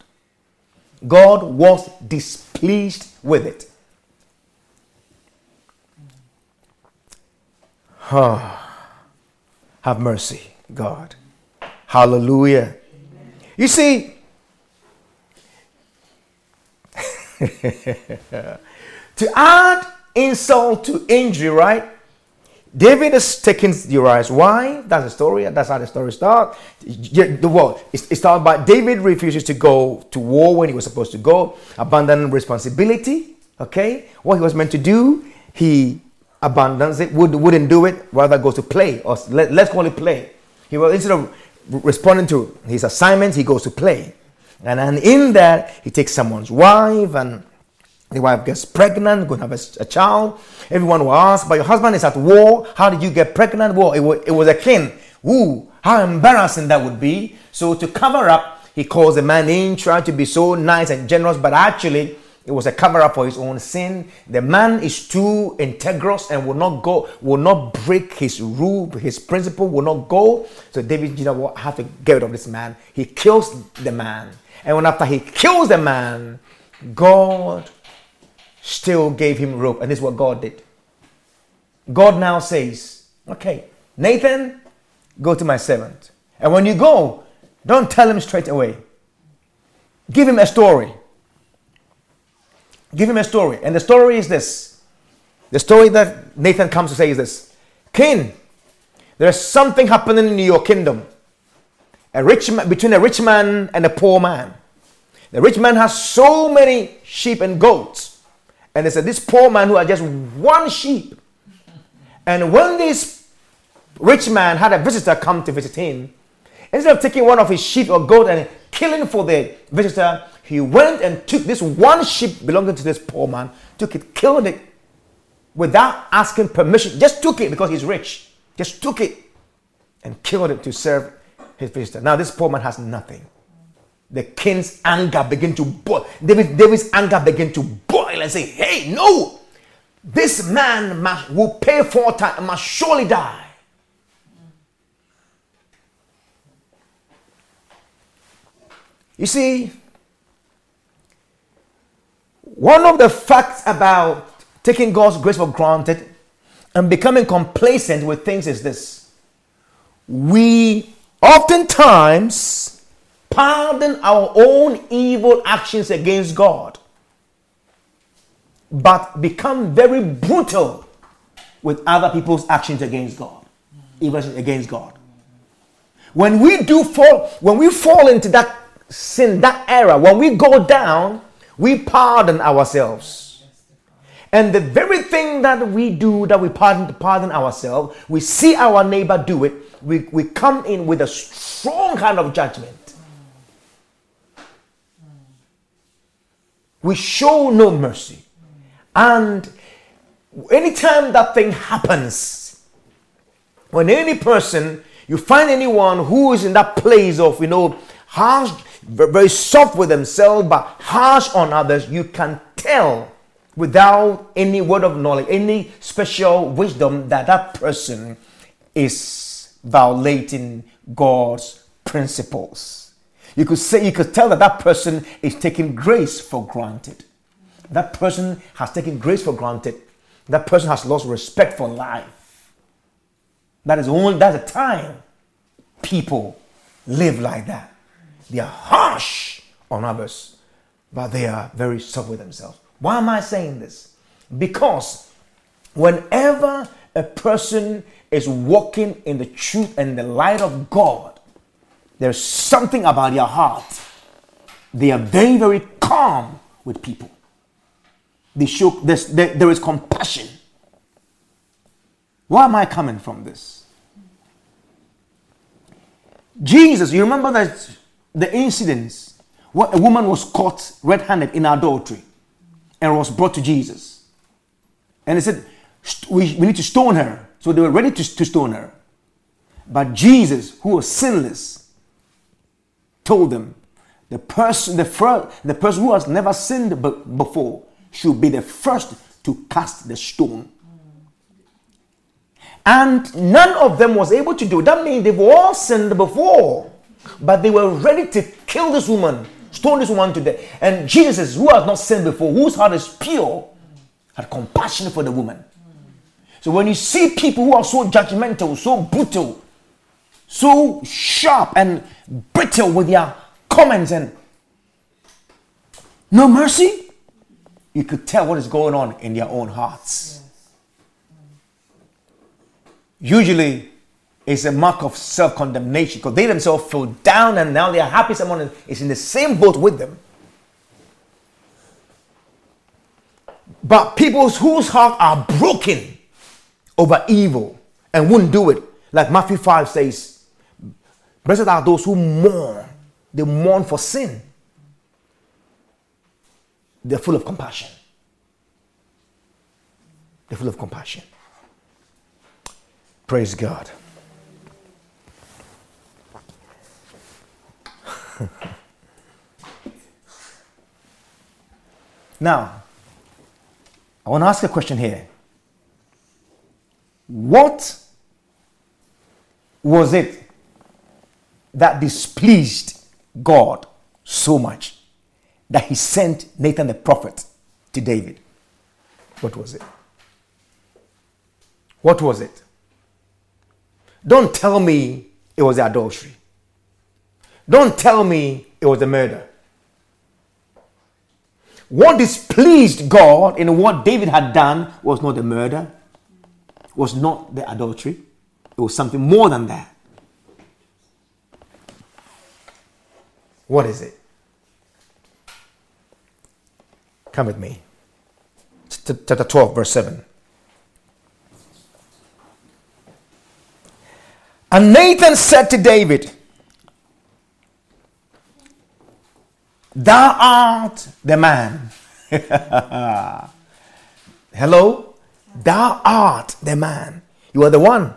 God was displeased with it. Oh, have mercy, God. Hallelujah. You see, to add insult to injury, right? David is taking Uriah's wife. That's the story. That's how the story starts. The world. It started by David refuses to go to war when he was supposed to go, abandoning responsibility. Okay, what he was meant to do, he abandons it. Would wouldn't do it. Rather goes to play, or let, let's call it play. He was instead of responding to his assignments, he goes to play, and then in that he takes someone's wife and the wife gets pregnant, going to have a, a, child. Everyone will ask, but your husband is at war. How did you get pregnant? Well, it was, it was a king. Ooh, how embarrassing that would be. So to cover up, he calls the man in, trying to be so nice and generous, but actually it was a cover up for his own sin. The man is too integrous and will not go, will not break his rule, his principle will not go. So David, you know what, have to get rid of this man. He kills the man. And when after he kills the man, God still gave him rope. And this is what God did. God now says, okay, Nathan, go to my servant. And when you go, don't tell him straight away. Give him a story. Give him a story. And the story is this. The story that Nathan comes to say is this King, There's something happening in your kingdom. A rich man, between a rich man and a poor man. The rich man has so many sheep and goats. And they said, This poor man who had just one sheep. And when this rich man had a visitor come to visit him, instead of taking one of his sheep or goat and killing for the visitor, he went and took this one sheep belonging to this poor man, took it, killed it without asking permission, just took it because he's rich, just took it and killed it to serve his visitor. Now, this poor man has nothing. The king's anger began to boil. David, David's anger began to boil and say, Hey, no, this man must, will pay for time must surely die. You see, one of the facts about taking God's grace for granted and becoming complacent with things is this we oftentimes pardon our own evil actions against God, but become very brutal with other people's actions against God, even against God. When we do fall, when we fall into that sin, that error, when we go down, we pardon ourselves. And the very thing that we do, that we pardon, pardon ourselves, we see our neighbor do it, we, we come in with a strong kind of judgment. We show no mercy. And anytime that thing happens, when any person, you find anyone who is in that place of, you know, harsh, very soft with themselves, but harsh on others, you can tell without any word of knowledge, any special wisdom that that person is violating God's principles. You could say, you could tell that that person is taking grace for granted. That person has taken grace for granted. That person has lost respect for life. That is only that's a time people live like that. They are harsh on others, but they are very soft with themselves. Why am I saying this? Because whenever a person is walking in the truth and the light of God, there's something about their heart. They are very, very calm with people. They show there, there is compassion. Why am I coming from this? Jesus, you remember that the incidents where a woman was caught red handed in adultery and was brought to Jesus. And he said, we, we need to stone her. So they were ready to, to stone her. But Jesus, who was sinless, told them, the person, the, first, the person who has never sinned before should be the first to cast the stone. And none of them was able to do it. That means they've all sinned before. But they were ready to kill this woman, stone this woman to death. And Jesus, who has not sinned before, whose heart is pure, had compassion for the woman. So when you see people who are so judgmental, so brutal, so sharp and brittle with their comments and no mercy, you could tell what is going on in their own hearts. Usually, it's a mark of self condemnation because they themselves feel down and now they are happy someone is in the same boat with them. But people whose hearts are broken over evil and wouldn't do it, like Matthew 5 says, Blessed are those who mourn, they mourn for sin. They're full of compassion. They're full of compassion. Praise God. now, I want to ask a question here. What was it that displeased God so much that he sent Nathan the prophet to David? What was it? What was it? Don't tell me it was adultery. Don't tell me it was a murder. What displeased God in what David had done was not the murder, was not the adultery. It was something more than that. What is it? Come with me. Chapter 12, verse 7. And Nathan said to David, Thou art the man. Hello? Thou art the man. You are the one.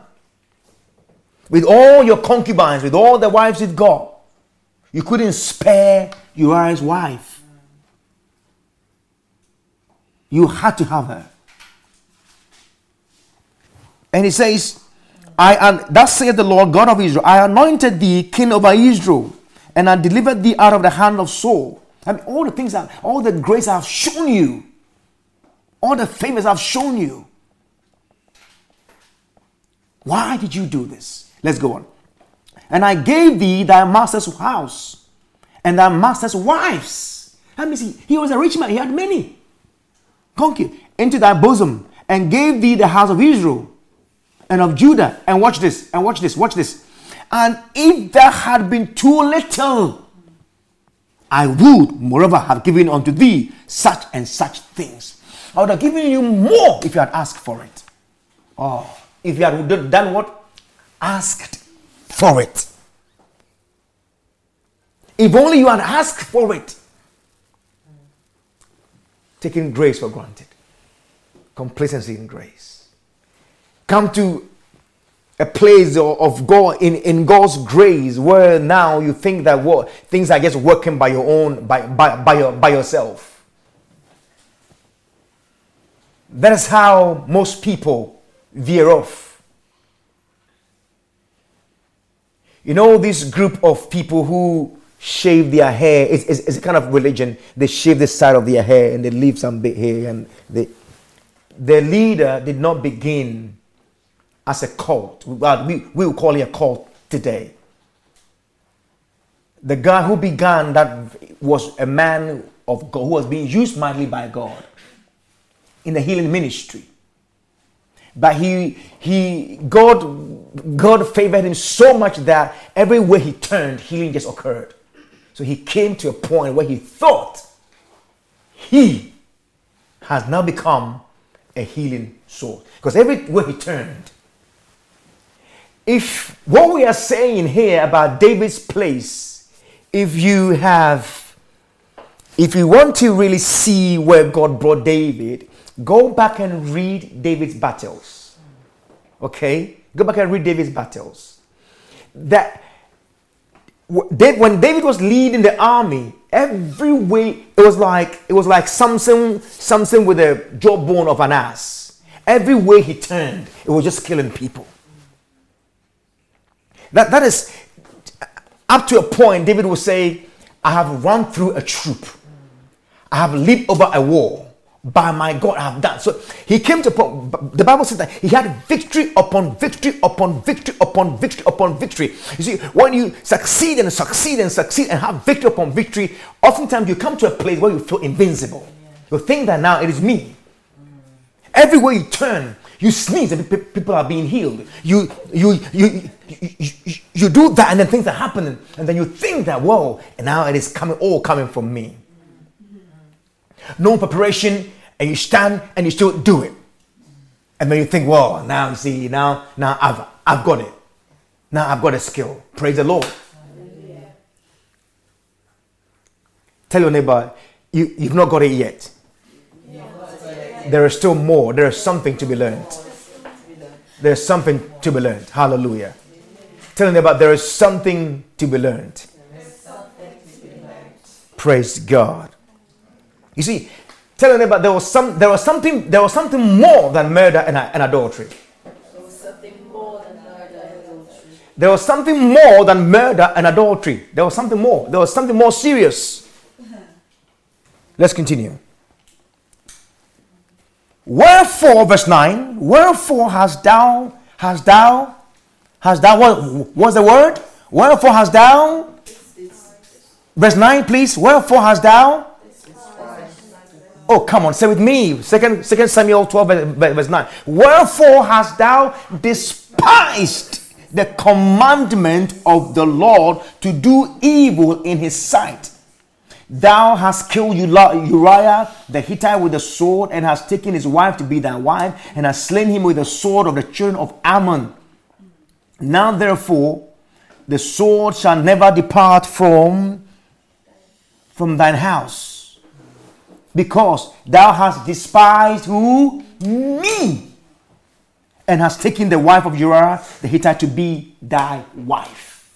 With all your concubines, with all the wives you've got, you couldn't spare Uriah's wife. You had to have her. And he says, I and thus saith the Lord God of Israel, I anointed thee king over Israel, and I delivered thee out of the hand of Saul. I mean, all the things that all the grace I've shown you, all the favors I've shown you. Why did you do this? Let's go on. And I gave thee thy master's house and thy master's wives. Let me see. He was a rich man, he had many. Conquer into thy bosom and gave thee the house of Israel and of Judah. And watch this, and watch this, watch this. And if there had been too little, I would, moreover, have given unto thee such and such things. I would have given you more if you had asked for it. Oh, if you had done what? Asked for it. If only you had asked for it. Taking grace for granted. Complacency in grace. Come to a place of God in, in God's grace where now you think that what things are just working by your own by by by, your, by yourself. That is how most people veer off. You know, this group of people who shave their hair is, is, is a kind of religion. They shave the side of their hair and they leave some bit here and they their leader did not begin as a cult. Well, we, we will call it a cult today. The guy who began that was a man of God who was being used mightily by God in the healing ministry. But he he God God favored him so much that everywhere he turned, healing just occurred. So he came to a point where he thought he has now become a healing source. Because everywhere he turned, if what we are saying here about David's place, if you have, if you want to really see where God brought David, go back and read David's battles. Okay? Go back and read David's battles. That when David was leading the army, every way it was like it was like something something with a jawbone of an ass. Every way he turned, it was just killing people. That, that is up to a point, David will say, I have run through a troop, I have leaped over a wall. By my God, I have done. So he came to the Bible says that he had victory upon victory upon victory upon victory upon victory. You see, when you succeed and succeed and succeed and have victory upon victory, oftentimes you come to a place where you feel invincible. You think that now it is me. Everywhere you turn, you sneeze and people are being healed. You, you, you, you, you, do that and then things are happening. And then you think that, whoa, and now it is coming, all coming from me. No preparation, and you stand and you still do it. And then you think, whoa, now you see, now, now I've, I've got it. Now I've got a skill. Praise the Lord. Tell your neighbor, you, you've not got it yet there is still more. There is something to be learned. There's something to be learned. Hallelujah. Telling them about there is something to be learned. Praise God. You see, telling them about there was some there was something there was something more than murder and, and adultery. There was something more than murder and adultery. There was something more than murder and adultery. There was something more. There was something more serious. Let's continue. Wherefore, verse 9, wherefore hast thou, hast thou, hast thou, what, was the word? Wherefore hast thou, verse 9, please, wherefore hast thou, oh, come on, say with me, second, second Samuel 12, verse 9, wherefore hast thou despised the commandment of the Lord to do evil in his sight. Thou hast killed Uriah the Hittite with a sword, and hast taken his wife to be thy wife, and hast slain him with the sword of the children of Ammon. Now, therefore, the sword shall never depart from, from thine house, because thou hast despised who? Me and has taken the wife of Uriah the Hittite to be thy wife.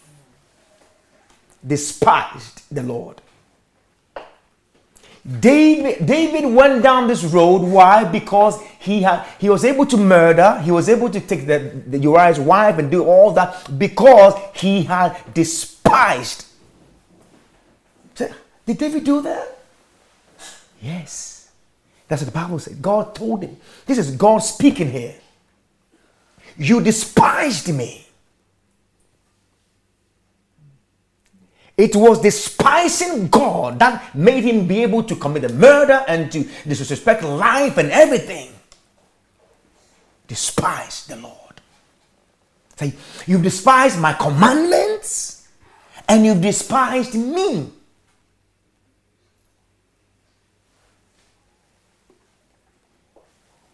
Despised the Lord. David, David went down this road. Why? Because he had he was able to murder, he was able to take the, the Uriah's wife and do all that because he had despised. Did David do that? Yes. That's what the Bible said. God told him. This is God speaking here. You despised me. It was despising God that made him be able to commit a murder and to disrespect life and everything. Despise the Lord. Say, you've despised my commandments and you've despised me.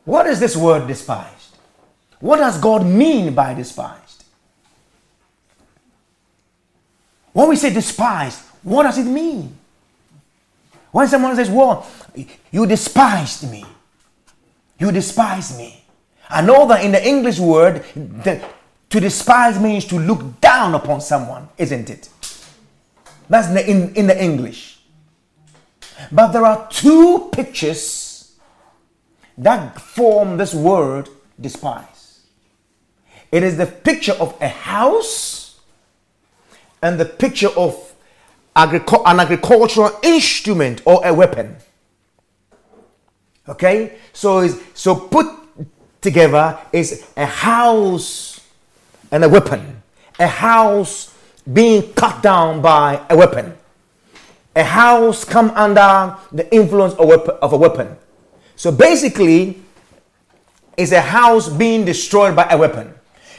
What is this word despised? What does God mean by despised? When we say despised, what does it mean? When someone says, Well, you despised me, you despise me. I know that in the English word, that to despise means to look down upon someone, isn't it? That's the, in, in the English. But there are two pictures that form this word despise. It is the picture of a house and the picture of an agricultural instrument or a weapon. Okay? So is so put together is a house and a weapon. A house being cut down by a weapon. A house come under the influence of a weapon. So basically, is a house being destroyed by a weapon.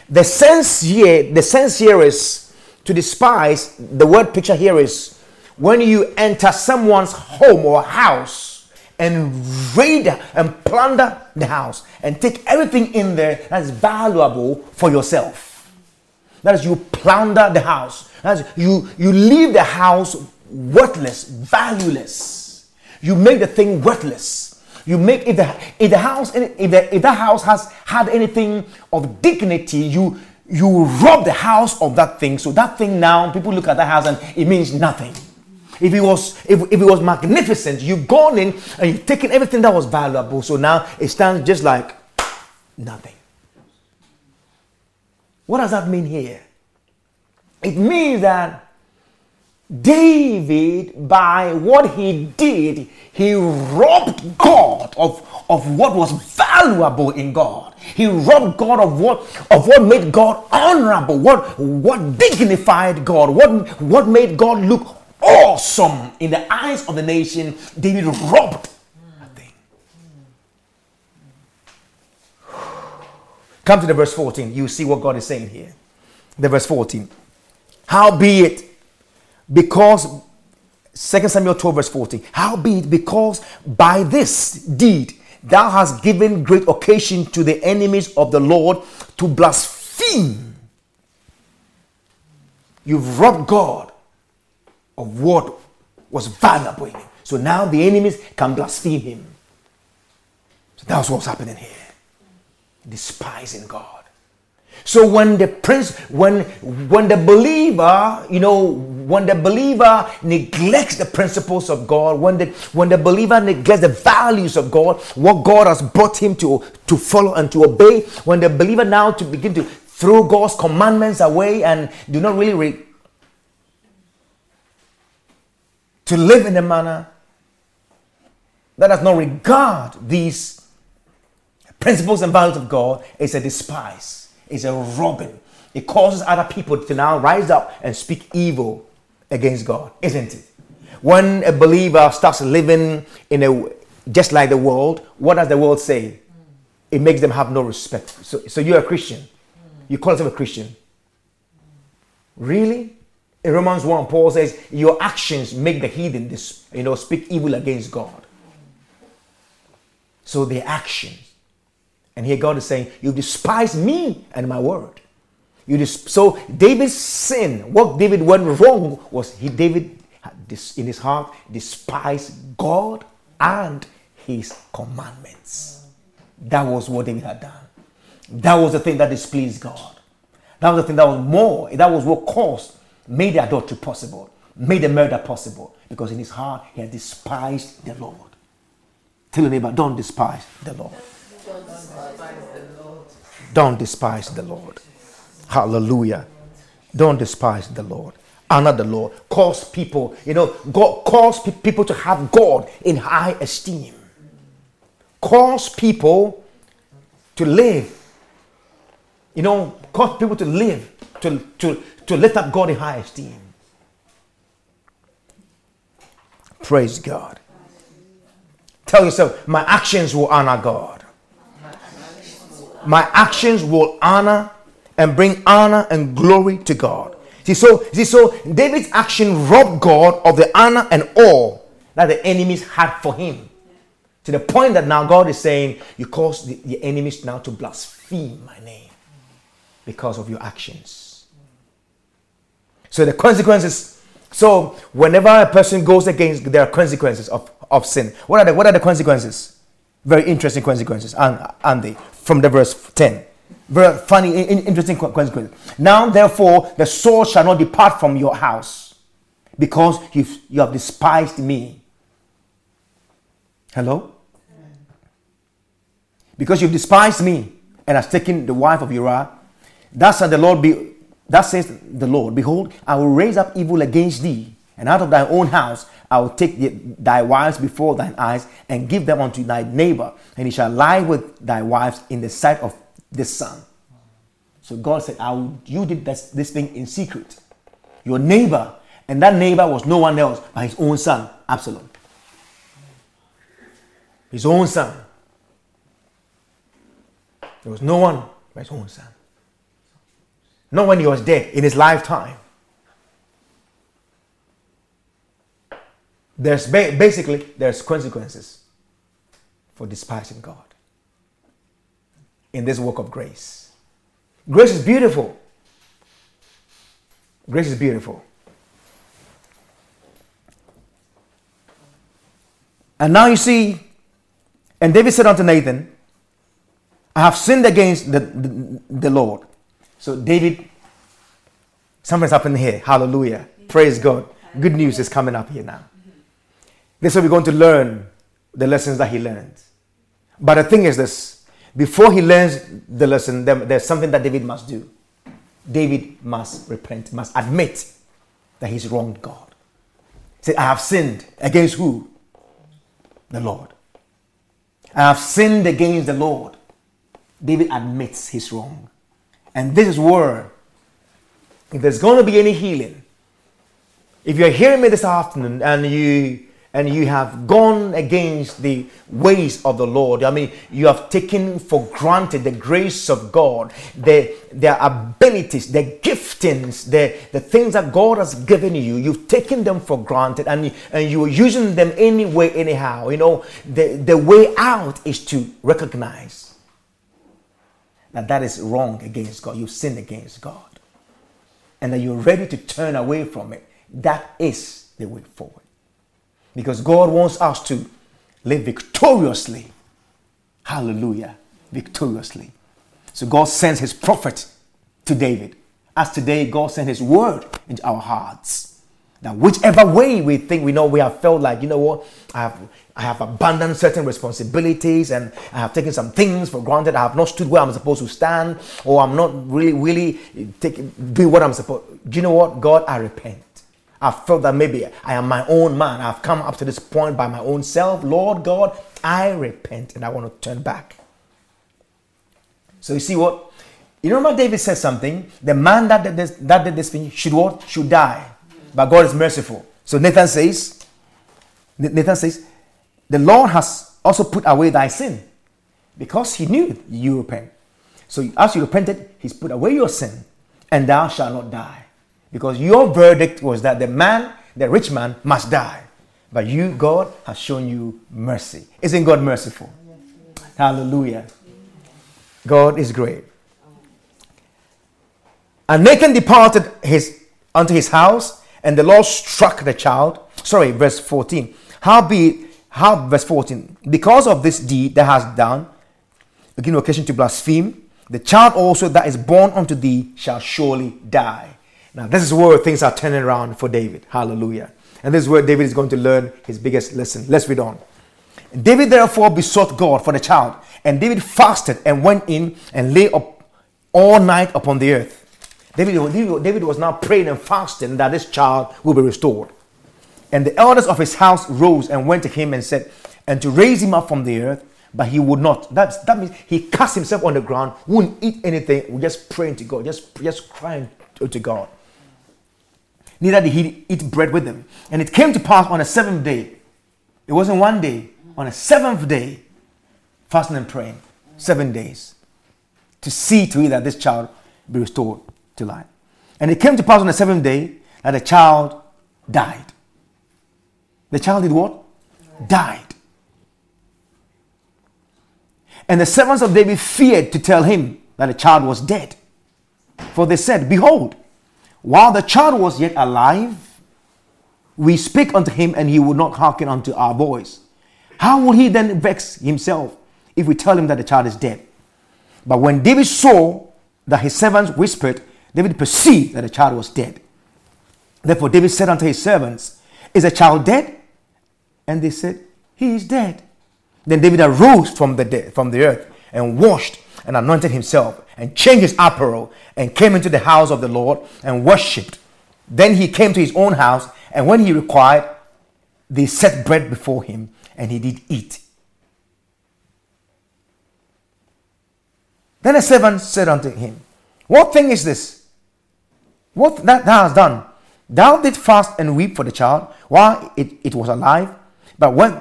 The sense here, the sense here is to despise. The word picture here is when you enter someone's home or house and raid and plunder the house and take everything in there that's valuable for yourself. That is, you plunder the house. That is, you you leave the house worthless, valueless. You make the thing worthless you make if the if the house if the if the house has had anything of dignity, you you rob the house of that thing. So that thing now, people look at that house and it means nothing. If it was if, if it was magnificent, you've gone in and you've taken everything that was valuable. So now it stands just like nothing. What does that mean here? It means that David, by what he did, he robbed God of, of what was valuable in God. He robbed God of what of what made God honorable, what what dignified God, what what made God look awesome in the eyes of the nation. David robbed that thing. Come to the verse 14. You see what God is saying here. The verse 14. How be it because 2 Samuel 12, verse 14. Howbeit, because by this deed thou hast given great occasion to the enemies of the Lord to blaspheme. You've robbed God of what was valuable in him. So now the enemies can blaspheme him. So that's what's happening here. Despising God. So when the prince, when when the believer, you know, when the believer neglects the principles of God, when the when the believer neglects the values of God, what God has brought him to to follow and to obey, when the believer now to begin to throw God's commandments away and do not really re- to live in a manner that does not regard these principles and values of God, is a despise is a robbing. It causes other people to now rise up and speak evil against God, isn't it? When a believer starts living in a just like the world, what does the world say? It makes them have no respect. So, so you're a Christian. You call yourself a Christian. Really? In Romans 1, Paul says, Your actions make the heathen this, you know, speak evil against God. So their actions. And here God is saying, You despise me and my word. You dis- so David's sin, what David went wrong was he David in his heart despised God and his commandments. That was what David had done. That was the thing that displeased God. That was the thing that was more, that was what caused, made the adultery possible, made the murder possible. Because in his heart, he had despised the Lord. Tell your neighbor, don't despise the Lord. Don't despise the Lord. Hallelujah. Don't despise the Lord. Honor the Lord. Cause people, you know, God cause people to have God in high esteem. Cause people to live. You know, cause people to live, to, to, to lift up God in high esteem. Praise God. Tell yourself, my actions will honor God. My actions will honor and bring honor and glory to God. See, so see, so David's action robbed God of the honor and awe that the enemies had for him. To the point that now God is saying, You cause the, the enemies now to blaspheme my name because of your actions. So the consequences. So whenever a person goes against, there are consequences of, of sin. What are the what are the consequences? Very interesting consequences, and they from the verse 10. Very funny, interesting consequence. Now, therefore, the sword shall not depart from your house because you you have despised me. Hello? Because you've despised me and has taken the wife of Uriah. Thus said the Lord be that says the Lord, Behold, I will raise up evil against thee, and out of thy own house I will take thy wives before thine eyes and give them unto thy neighbor, and he shall lie with thy wives in the sight of the sun. So God said, I will, You did this, this thing in secret. Your neighbor, and that neighbor was no one else but his own son, Absalom. His own son. There was no one but his own son. Not when he was dead in his lifetime. There's basically there's consequences for despising God in this work of grace. Grace is beautiful. Grace is beautiful. And now you see, and David said unto Nathan, I have sinned against the, the, the Lord. So, David, something's happening here. Hallelujah. Praise God. Good news is coming up here now. This is where we're going to learn the lessons that he learned. But the thing is this before he learns the lesson, there's something that David must do. David must repent, must admit that he's wronged God. Say, I have sinned against who? The Lord. I have sinned against the Lord. David admits his wrong. And this is where, if there's going to be any healing, if you're hearing me this afternoon and you and you have gone against the ways of the Lord. I mean, you have taken for granted the grace of God, the, their abilities, their giftings, the, the things that God has given you. You've taken them for granted and, and you're using them anyway, anyhow. You know, the, the way out is to recognize that that is wrong against God. You've sinned against God. And that you're ready to turn away from it. That is the way forward. Because God wants us to live victoriously. Hallelujah. Victoriously. So God sends his prophet to David. As today, God sent his word into our hearts. That whichever way we think we know we have felt like, you know what, I have I have abandoned certain responsibilities and I have taken some things for granted. I have not stood where I'm supposed to stand, or I'm not really, really taking doing what I'm supposed. Do you know what? God, I repent. I felt that maybe I am my own man. I've come up to this point by my own self. Lord God, I repent and I want to turn back. So you see what? You remember David said something. The man that did this, that did this thing should what? Should die. But God is merciful. So Nathan says, Nathan says, the Lord has also put away thy sin because he knew you repent. So as you repented, he's put away your sin, and thou shalt not die. Because your verdict was that the man, the rich man, must die. But you, God, has shown you mercy. Isn't God merciful? Hallelujah. God is great. And Nathan departed his unto his house, and the Lord struck the child. Sorry, verse 14. How be how verse 14, because of this deed that has done, begin occasion to blaspheme, the child also that is born unto thee shall surely die. Now, this is where things are turning around for David. Hallelujah. And this is where David is going to learn his biggest lesson. Let's read on. David therefore besought God for the child, and David fasted and went in and lay up all night upon the earth. David, David was now praying and fasting that this child will be restored. And the elders of his house rose and went to him and said, and to raise him up from the earth, but he would not. That's, that means he cast himself on the ground, wouldn't eat anything, just praying to God, just, just crying to, to God. Neither did he eat bread with them. And it came to pass on the seventh day. It wasn't one day, on the seventh day, fasting and praying, seven days, to see to it that this child be restored to life. And it came to pass on the seventh day that the child died. The child did what? Died. And the servants of David feared to tell him that the child was dead. For they said, Behold, while the child was yet alive, we speak unto him, and he would not hearken unto our voice. How will he then vex himself if we tell him that the child is dead? But when David saw that his servants whispered, David perceived that the child was dead. Therefore, David said unto his servants, Is the child dead? And they said, He is dead. Then David arose from the, de- from the earth and washed and anointed himself and changed his apparel and came into the house of the Lord and worshipped. Then he came to his own house, and when he required, they set bread before him, and he did eat. Then a servant said unto him, What thing is this? What that thou hast done? Thou did fast and weep for the child while it, it was alive, but when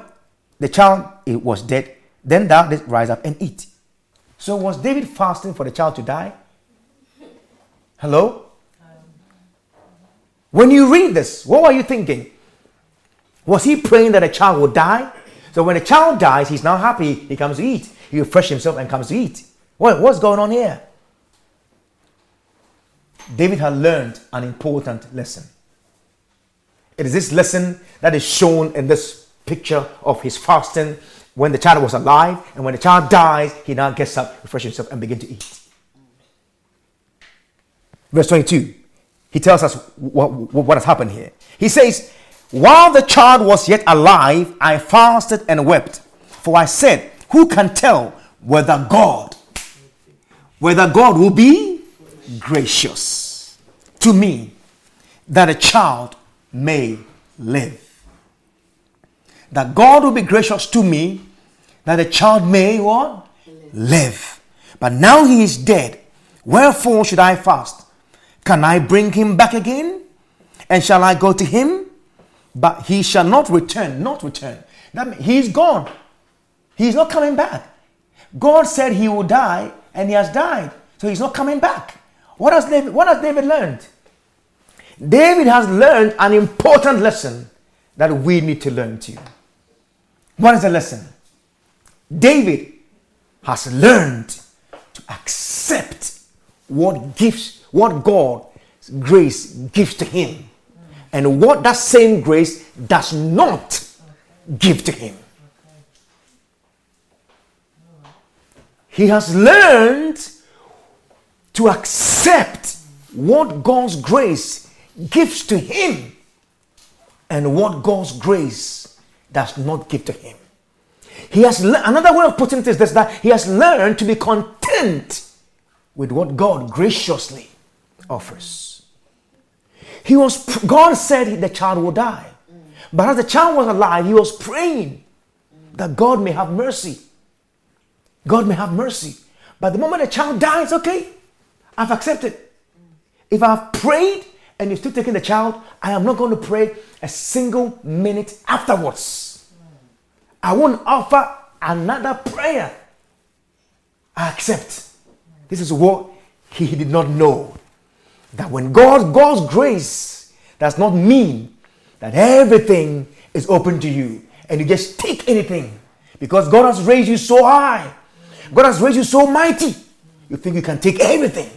the child it was dead, then thou didst rise up and eat. So was David fasting for the child to die? Hello? When you read this, what were you thinking? Was he praying that a child would die? So when a child dies, he's now happy, he comes to eat. He refreshes himself and comes to eat. What, what's going on here? David had learned an important lesson. It is this lesson that is shown in this picture of his fasting when the child was alive, and when the child dies, he now gets up, refreshes himself, and begins to eat. Verse 22, he tells us what, what has happened here. He says, While the child was yet alive, I fasted and wept. For I said, Who can tell whether God, whether God will be gracious to me that a child may live? That God will be gracious to me that the child may what? Live. But now he is dead. Wherefore should I fast? Can I bring him back again? And shall I go to him? But he shall not return, not return. That means he's gone. He's not coming back. God said he will die, and he has died. So he's not coming back. What has David, what has David learned? David has learned an important lesson that we need to learn too. What is the lesson? David has learned to accept what gives, what God's grace gives to him, and what that same grace does not give to him. He has learned to accept what God's grace gives to him and what God's grace does not give to him. He has le- another way of putting it is this that he has learned to be content with what God graciously offers. He was God said the child will die. But as the child was alive, he was praying that God may have mercy. God may have mercy. But the moment the child dies, okay, I've accepted. If I've prayed and you're still taking the child, I am not going to pray a single minute afterwards. I won't offer another prayer. I accept. This is what he did not know. That when God, God's grace does not mean that everything is open to you and you just take anything because God has raised you so high. God has raised you so mighty. You think you can take everything,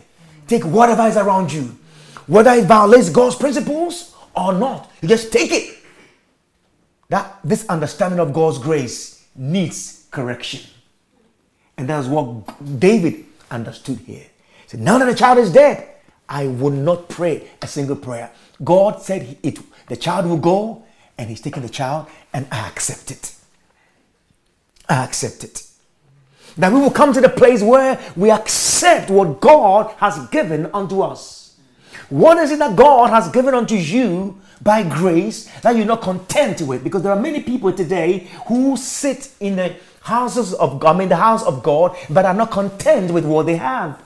take whatever is around you, whether it violates God's principles or not. You just take it. That this understanding of God's grace needs correction. And that's what David understood here. He said, Now that the child is dead, I will not pray a single prayer. God said it, the child will go, and He's taking the child, and I accept it. I accept it. That we will come to the place where we accept what God has given unto us. What is it that God has given unto you by grace that you're not content with? Because there are many people today who sit in the houses of God, I mean the house of God, but are not content with what they have.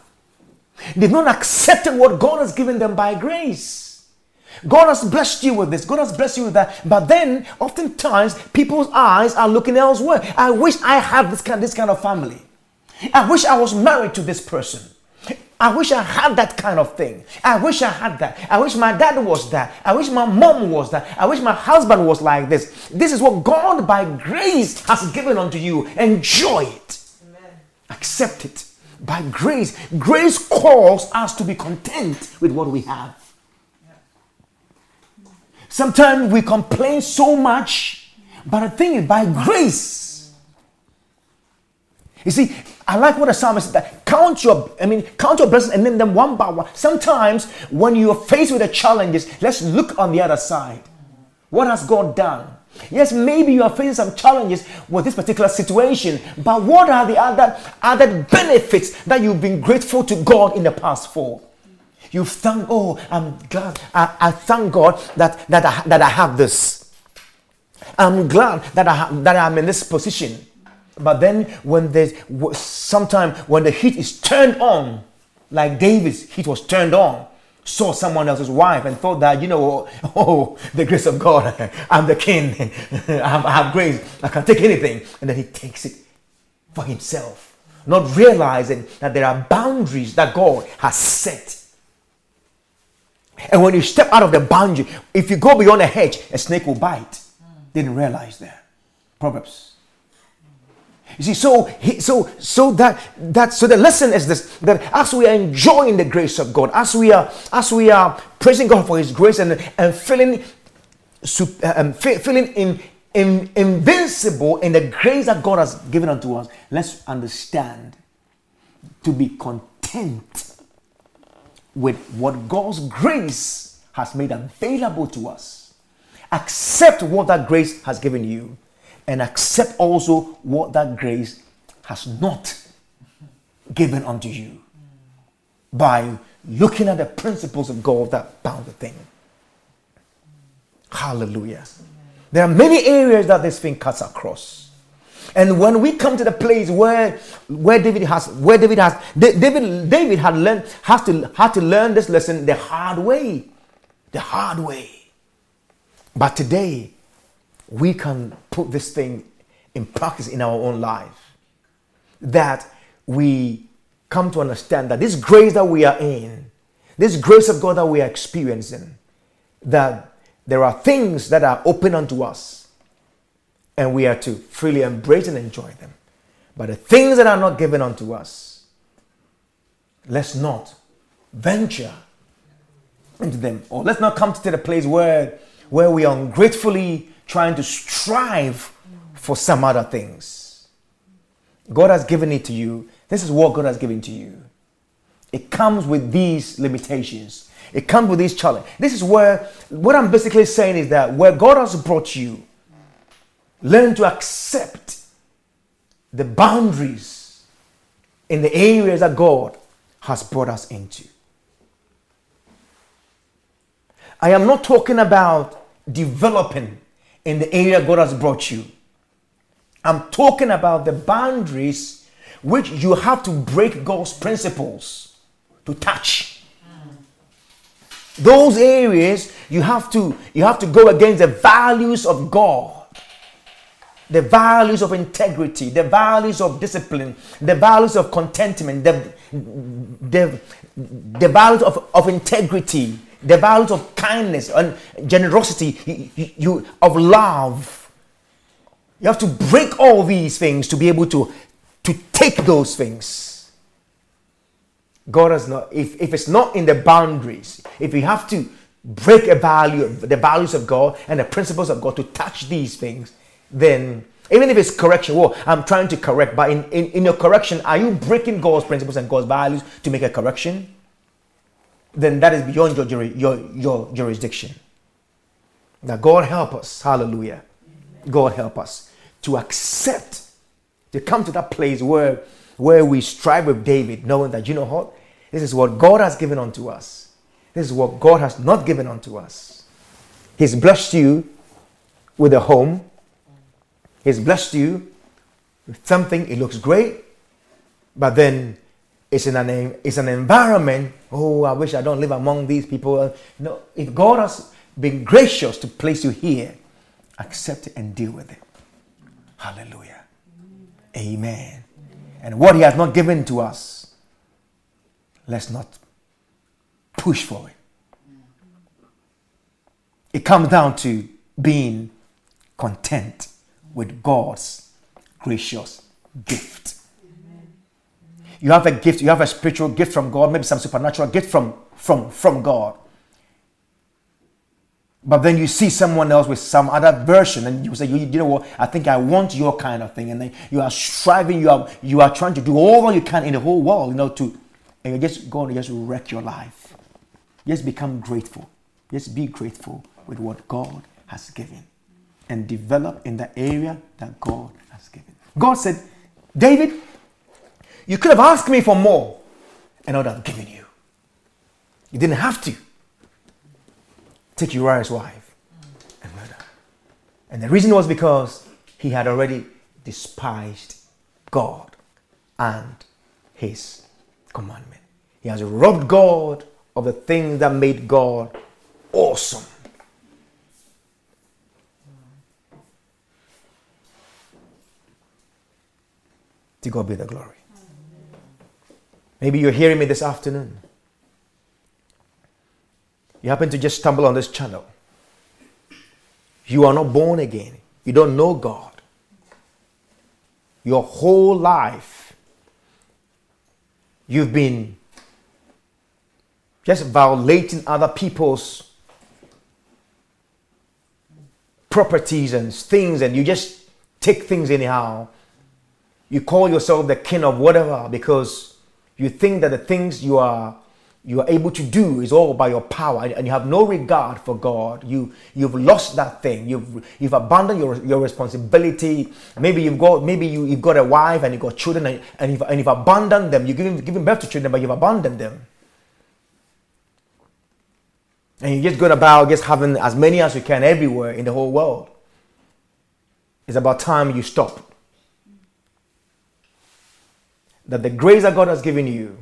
They've not accepted what God has given them by grace. God has blessed you with this. God has blessed you with that. But then, oftentimes, people's eyes are looking elsewhere. I wish I had this kind, this kind of family. I wish I was married to this person. I wish I had that kind of thing. I wish I had that. I wish my dad was that. I wish my mom was that. I wish my husband was like this. This is what God, by grace, has given unto you. Enjoy it. Amen. Accept it by grace. Grace calls us to be content with what we have. Sometimes we complain so much, but the thing is, by grace. You see, I like what the psalmist said. Count your, I mean, count your blessings and name them one by one. Sometimes when you are faced with the challenges, let's look on the other side. What has God done? Yes, maybe you are facing some challenges with this particular situation, but what are the other other benefits that you've been grateful to God in the past for? You thank, oh, I'm glad. I, I thank God that that I, that I have this. I'm glad that I that I'm in this position. But then when there's sometime when the heat is turned on, like David's heat was turned on, saw someone else's wife and thought that, you know, oh, the grace of God, I'm the king, I, have, grace, I can take anything. And then he takes it for himself, not realizing that there are boundaries that God has set. And when you step out of the boundary, if you go beyond a hedge, a snake will bite. Didn't realize that. Proverbs you see, so so so that that so the lesson is this: that as we are enjoying the grace of God, as we are as we are praising God for His grace and and feeling um, feeling in, in, invincible in the grace that God has given unto us, let's understand to be content with what God's grace has made available to us. Accept what that grace has given you and accept also what that grace has not given unto you by looking at the principles of God that bound the thing. Hallelujah. There are many areas that this thing cuts across. And when we come to the place where where David has where David has David David had learned has to had to learn this lesson the hard way. The hard way. But today we can put this thing in practice in our own life. That we come to understand that this grace that we are in, this grace of God that we are experiencing, that there are things that are open unto us and we are to freely embrace and enjoy them. But the things that are not given unto us, let's not venture into them or let's not come to the place where, where we ungratefully trying to strive for some other things. God has given it to you. This is what God has given to you. It comes with these limitations. It comes with these challenges. This is where what I'm basically saying is that where God has brought you, learn to accept the boundaries in the areas that God has brought us into. I am not talking about developing in the area God has brought you. I'm talking about the boundaries which you have to break God's principles to touch. Those areas you have to you have to go against the values of God. the values of integrity, the values of discipline, the values of contentment, the, the, the values of, of integrity, the values of kindness and generosity, you, you, of love. You have to break all these things to be able to, to take those things. God has not, if, if it's not in the boundaries, if you have to break a value, the values of God and the principles of God to touch these things, then even if it's correction, well, I'm trying to correct, but in, in, in your correction, are you breaking God's principles and God's values to make a correction? Then that is beyond your, your, your jurisdiction. Now, God help us, hallelujah. God help us to accept, to come to that place where, where we strive with David, knowing that, you know what? This is what God has given unto us. This is what God has not given unto us. He's blessed you with a home, He's blessed you with something, it looks great, but then it's in an, it's an environment, oh, I wish I don't live among these people. No, if God has been gracious to place you here, accept it and deal with it. Hallelujah. Amen. And what He has not given to us, let's not push for it. It comes down to being content with God's gracious gift. You have a gift, you have a spiritual gift from God, maybe some supernatural gift from, from, from God. But then you see someone else with some other version, and you say, you, you know what, I think I want your kind of thing. And then you are striving, you are you are trying to do all you can in the whole world, you know, to and you're just going to just wreck your life. Just become grateful. Just be grateful with what God has given and develop in the area that God has given. God said, David, you could have asked me for more, and I would have given you. You didn't have to take Uriah's wife and murder. And the reason was because he had already despised God and his commandment. He has robbed God of the things that made God awesome. To God be the glory. Maybe you're hearing me this afternoon. You happen to just stumble on this channel. You are not born again. You don't know God. Your whole life, you've been just violating other people's properties and things, and you just take things anyhow you call yourself the king of whatever because you think that the things you are you are able to do is all by your power and you have no regard for God. You you've lost that thing. You've you've abandoned your, your responsibility. Maybe you've got maybe you, you've got a wife and you've got children and, and, you've, and you've abandoned them. You've given, given birth to children, but you've abandoned them. And you're just going about just having as many as you can everywhere in the whole world. It's about time you stop that the grace that God has given you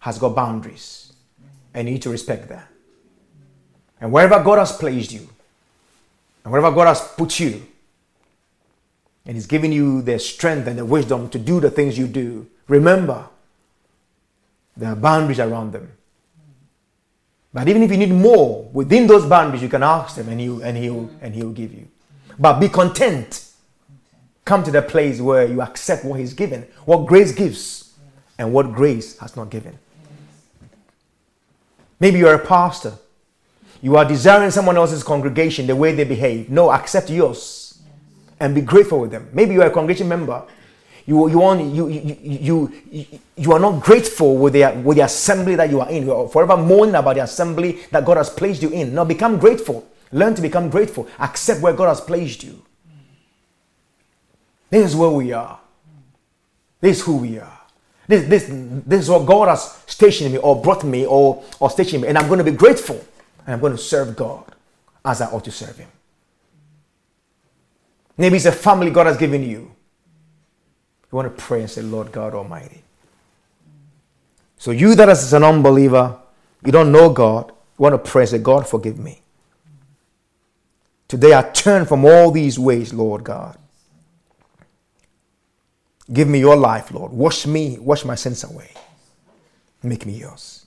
has got boundaries, and you need to respect that. And wherever God has placed you, and wherever God has put you, and He's given you the strength and the wisdom to do the things you do, remember there are boundaries around them. But even if you need more within those boundaries, you can ask Him, and He and He'll and He'll give you. But be content. Come to the place where you accept what He's given, what grace gives and what grace has not given. Maybe you're a pastor. You are desiring someone else's congregation the way they behave. No, accept yours and be grateful with them. Maybe you're a congregation member. You, you, want, you, you, you, you are not grateful with the, with the assembly that you are in. You are forever mourning about the assembly that God has placed you in. Now become grateful. Learn to become grateful. Accept where God has placed you. This is where we are. This is who we are. This, this, this is what God has stationed me or brought me or, or stationed me. And I'm going to be grateful. And I'm going to serve God as I ought to serve Him. Maybe it's a family God has given you. You want to pray and say, Lord God Almighty. So, you that is an unbeliever, you don't know God, you want to pray and say, God, forgive me. Today I turn from all these ways, Lord God. Give me your life, Lord. Wash me, wash my sins away. Make me yours.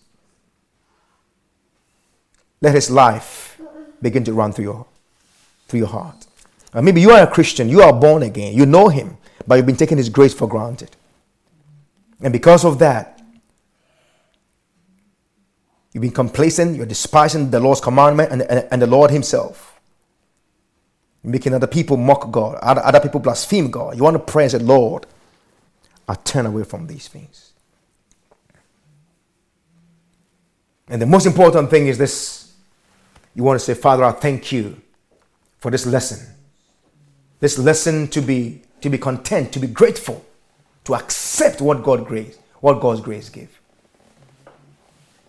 Let his life begin to run through your, through your heart. Maybe you are a Christian, you are born again, you know him, but you've been taking his grace for granted. And because of that, you've been complacent, you're despising the Lord's commandment and, and, and the Lord himself. Making other people mock God, other, other people blaspheme God. You want to pray and say, Lord, I turn away from these things. And the most important thing is this you want to say, Father, I thank you for this lesson. This lesson to be to be content, to be grateful, to accept what God grace, what God's grace give.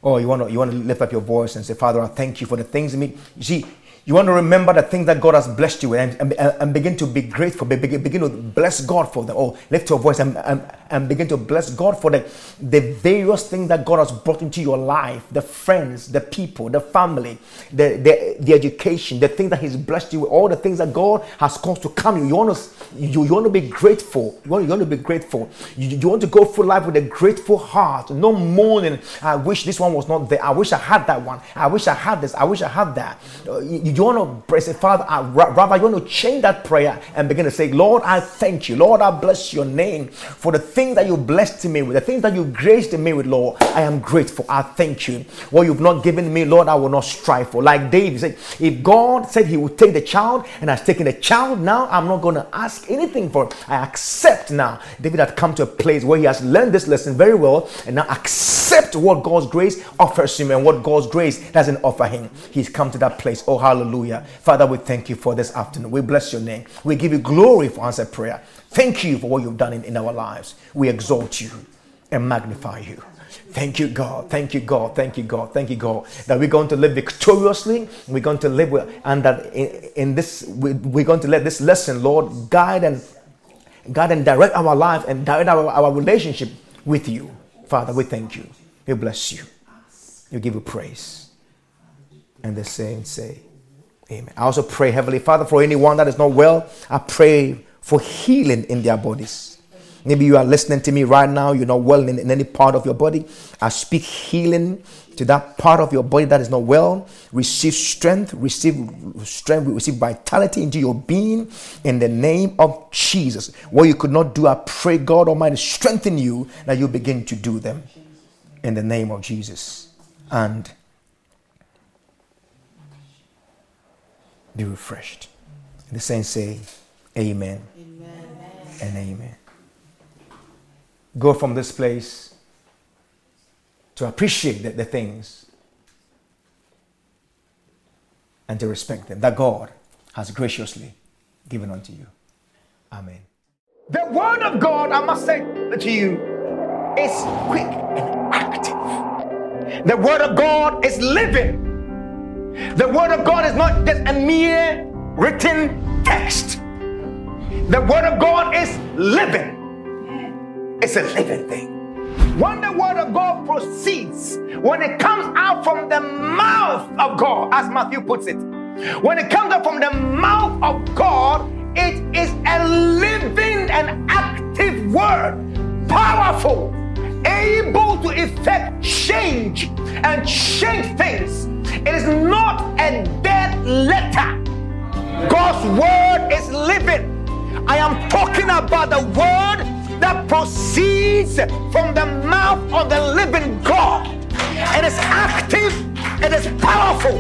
Oh, you want to you want to lift up your voice and say, Father, I thank you for the things in me. You see, you want to remember the things that God has blessed you with and, and, and begin to be grateful. Begin, to bless God for them. Or oh, lift your voice and, and, and begin to bless God for the, the various things that God has brought into your life the friends, the people, the family, the, the, the education, the things that He's blessed you with, all the things that God has caused to come. You, want, to, you, you want to be grateful. You want, you want to be grateful. You, you want to go through life with a grateful heart. No mourning. I wish this one was not there. I wish I had that one. I wish I had this. I wish I had that. Uh, you, you want to pray, say, Father, I, rather you want to change that prayer and begin to say, Lord, I thank you. Lord, I bless your name for the things that you blessed me with, the things that you graced me with, Lord. I am grateful. I thank you. What you've not given me, Lord, I will not strive for. Like David said, if God said he would take the child and has taken the child, now I'm not going to ask anything for it. I accept now. David had come to a place where he has learned this lesson very well and now accept what God's grace offers him and what God's grace doesn't offer him. He's come to that place. Oh, hallelujah. Hallelujah. Father, we thank you for this afternoon. We bless your name. We give you glory for answered prayer. Thank you for what you've done in, in our lives. We exalt you and magnify you. Thank you, God. Thank you, God. Thank you, God. Thank you, God. That we're going to live victoriously. We're going to live with, and that in, in this, we, we're going to let this lesson, Lord, guide and guide and direct our life and direct our, our relationship with you. Father, we thank you. We bless you. We give you praise. And the saints say, Amen. I also pray, Heavenly Father, for anyone that is not well, I pray for healing in their bodies. Maybe you are listening to me right now, you're not well in, in, any part of your body. I speak healing to that part of your body that is not well. Receive strength, receive strength, receive vitality into your being in the name of Jesus. What you could not do, I pray God Almighty strengthen you that you begin to do them in the name of Jesus. And be refreshed. The saints say, amen. And amen. Go from this place to appreciate the, the things and to respect them that God has graciously given unto you. Amen. The word of God, I must say to you, is quick and active. The word of God is living. The Word of God is not just a mere written text. The Word of God is living. It's a living thing. When the Word of God proceeds, when it comes out from the mouth of God, as Matthew puts it, when it comes out from the mouth of God, it is a living and active word, powerful, able to effect change and change things it is not a dead letter. God's word is living. I am talking about the word that proceeds from the mouth of the living God. And It is active, and it is powerful,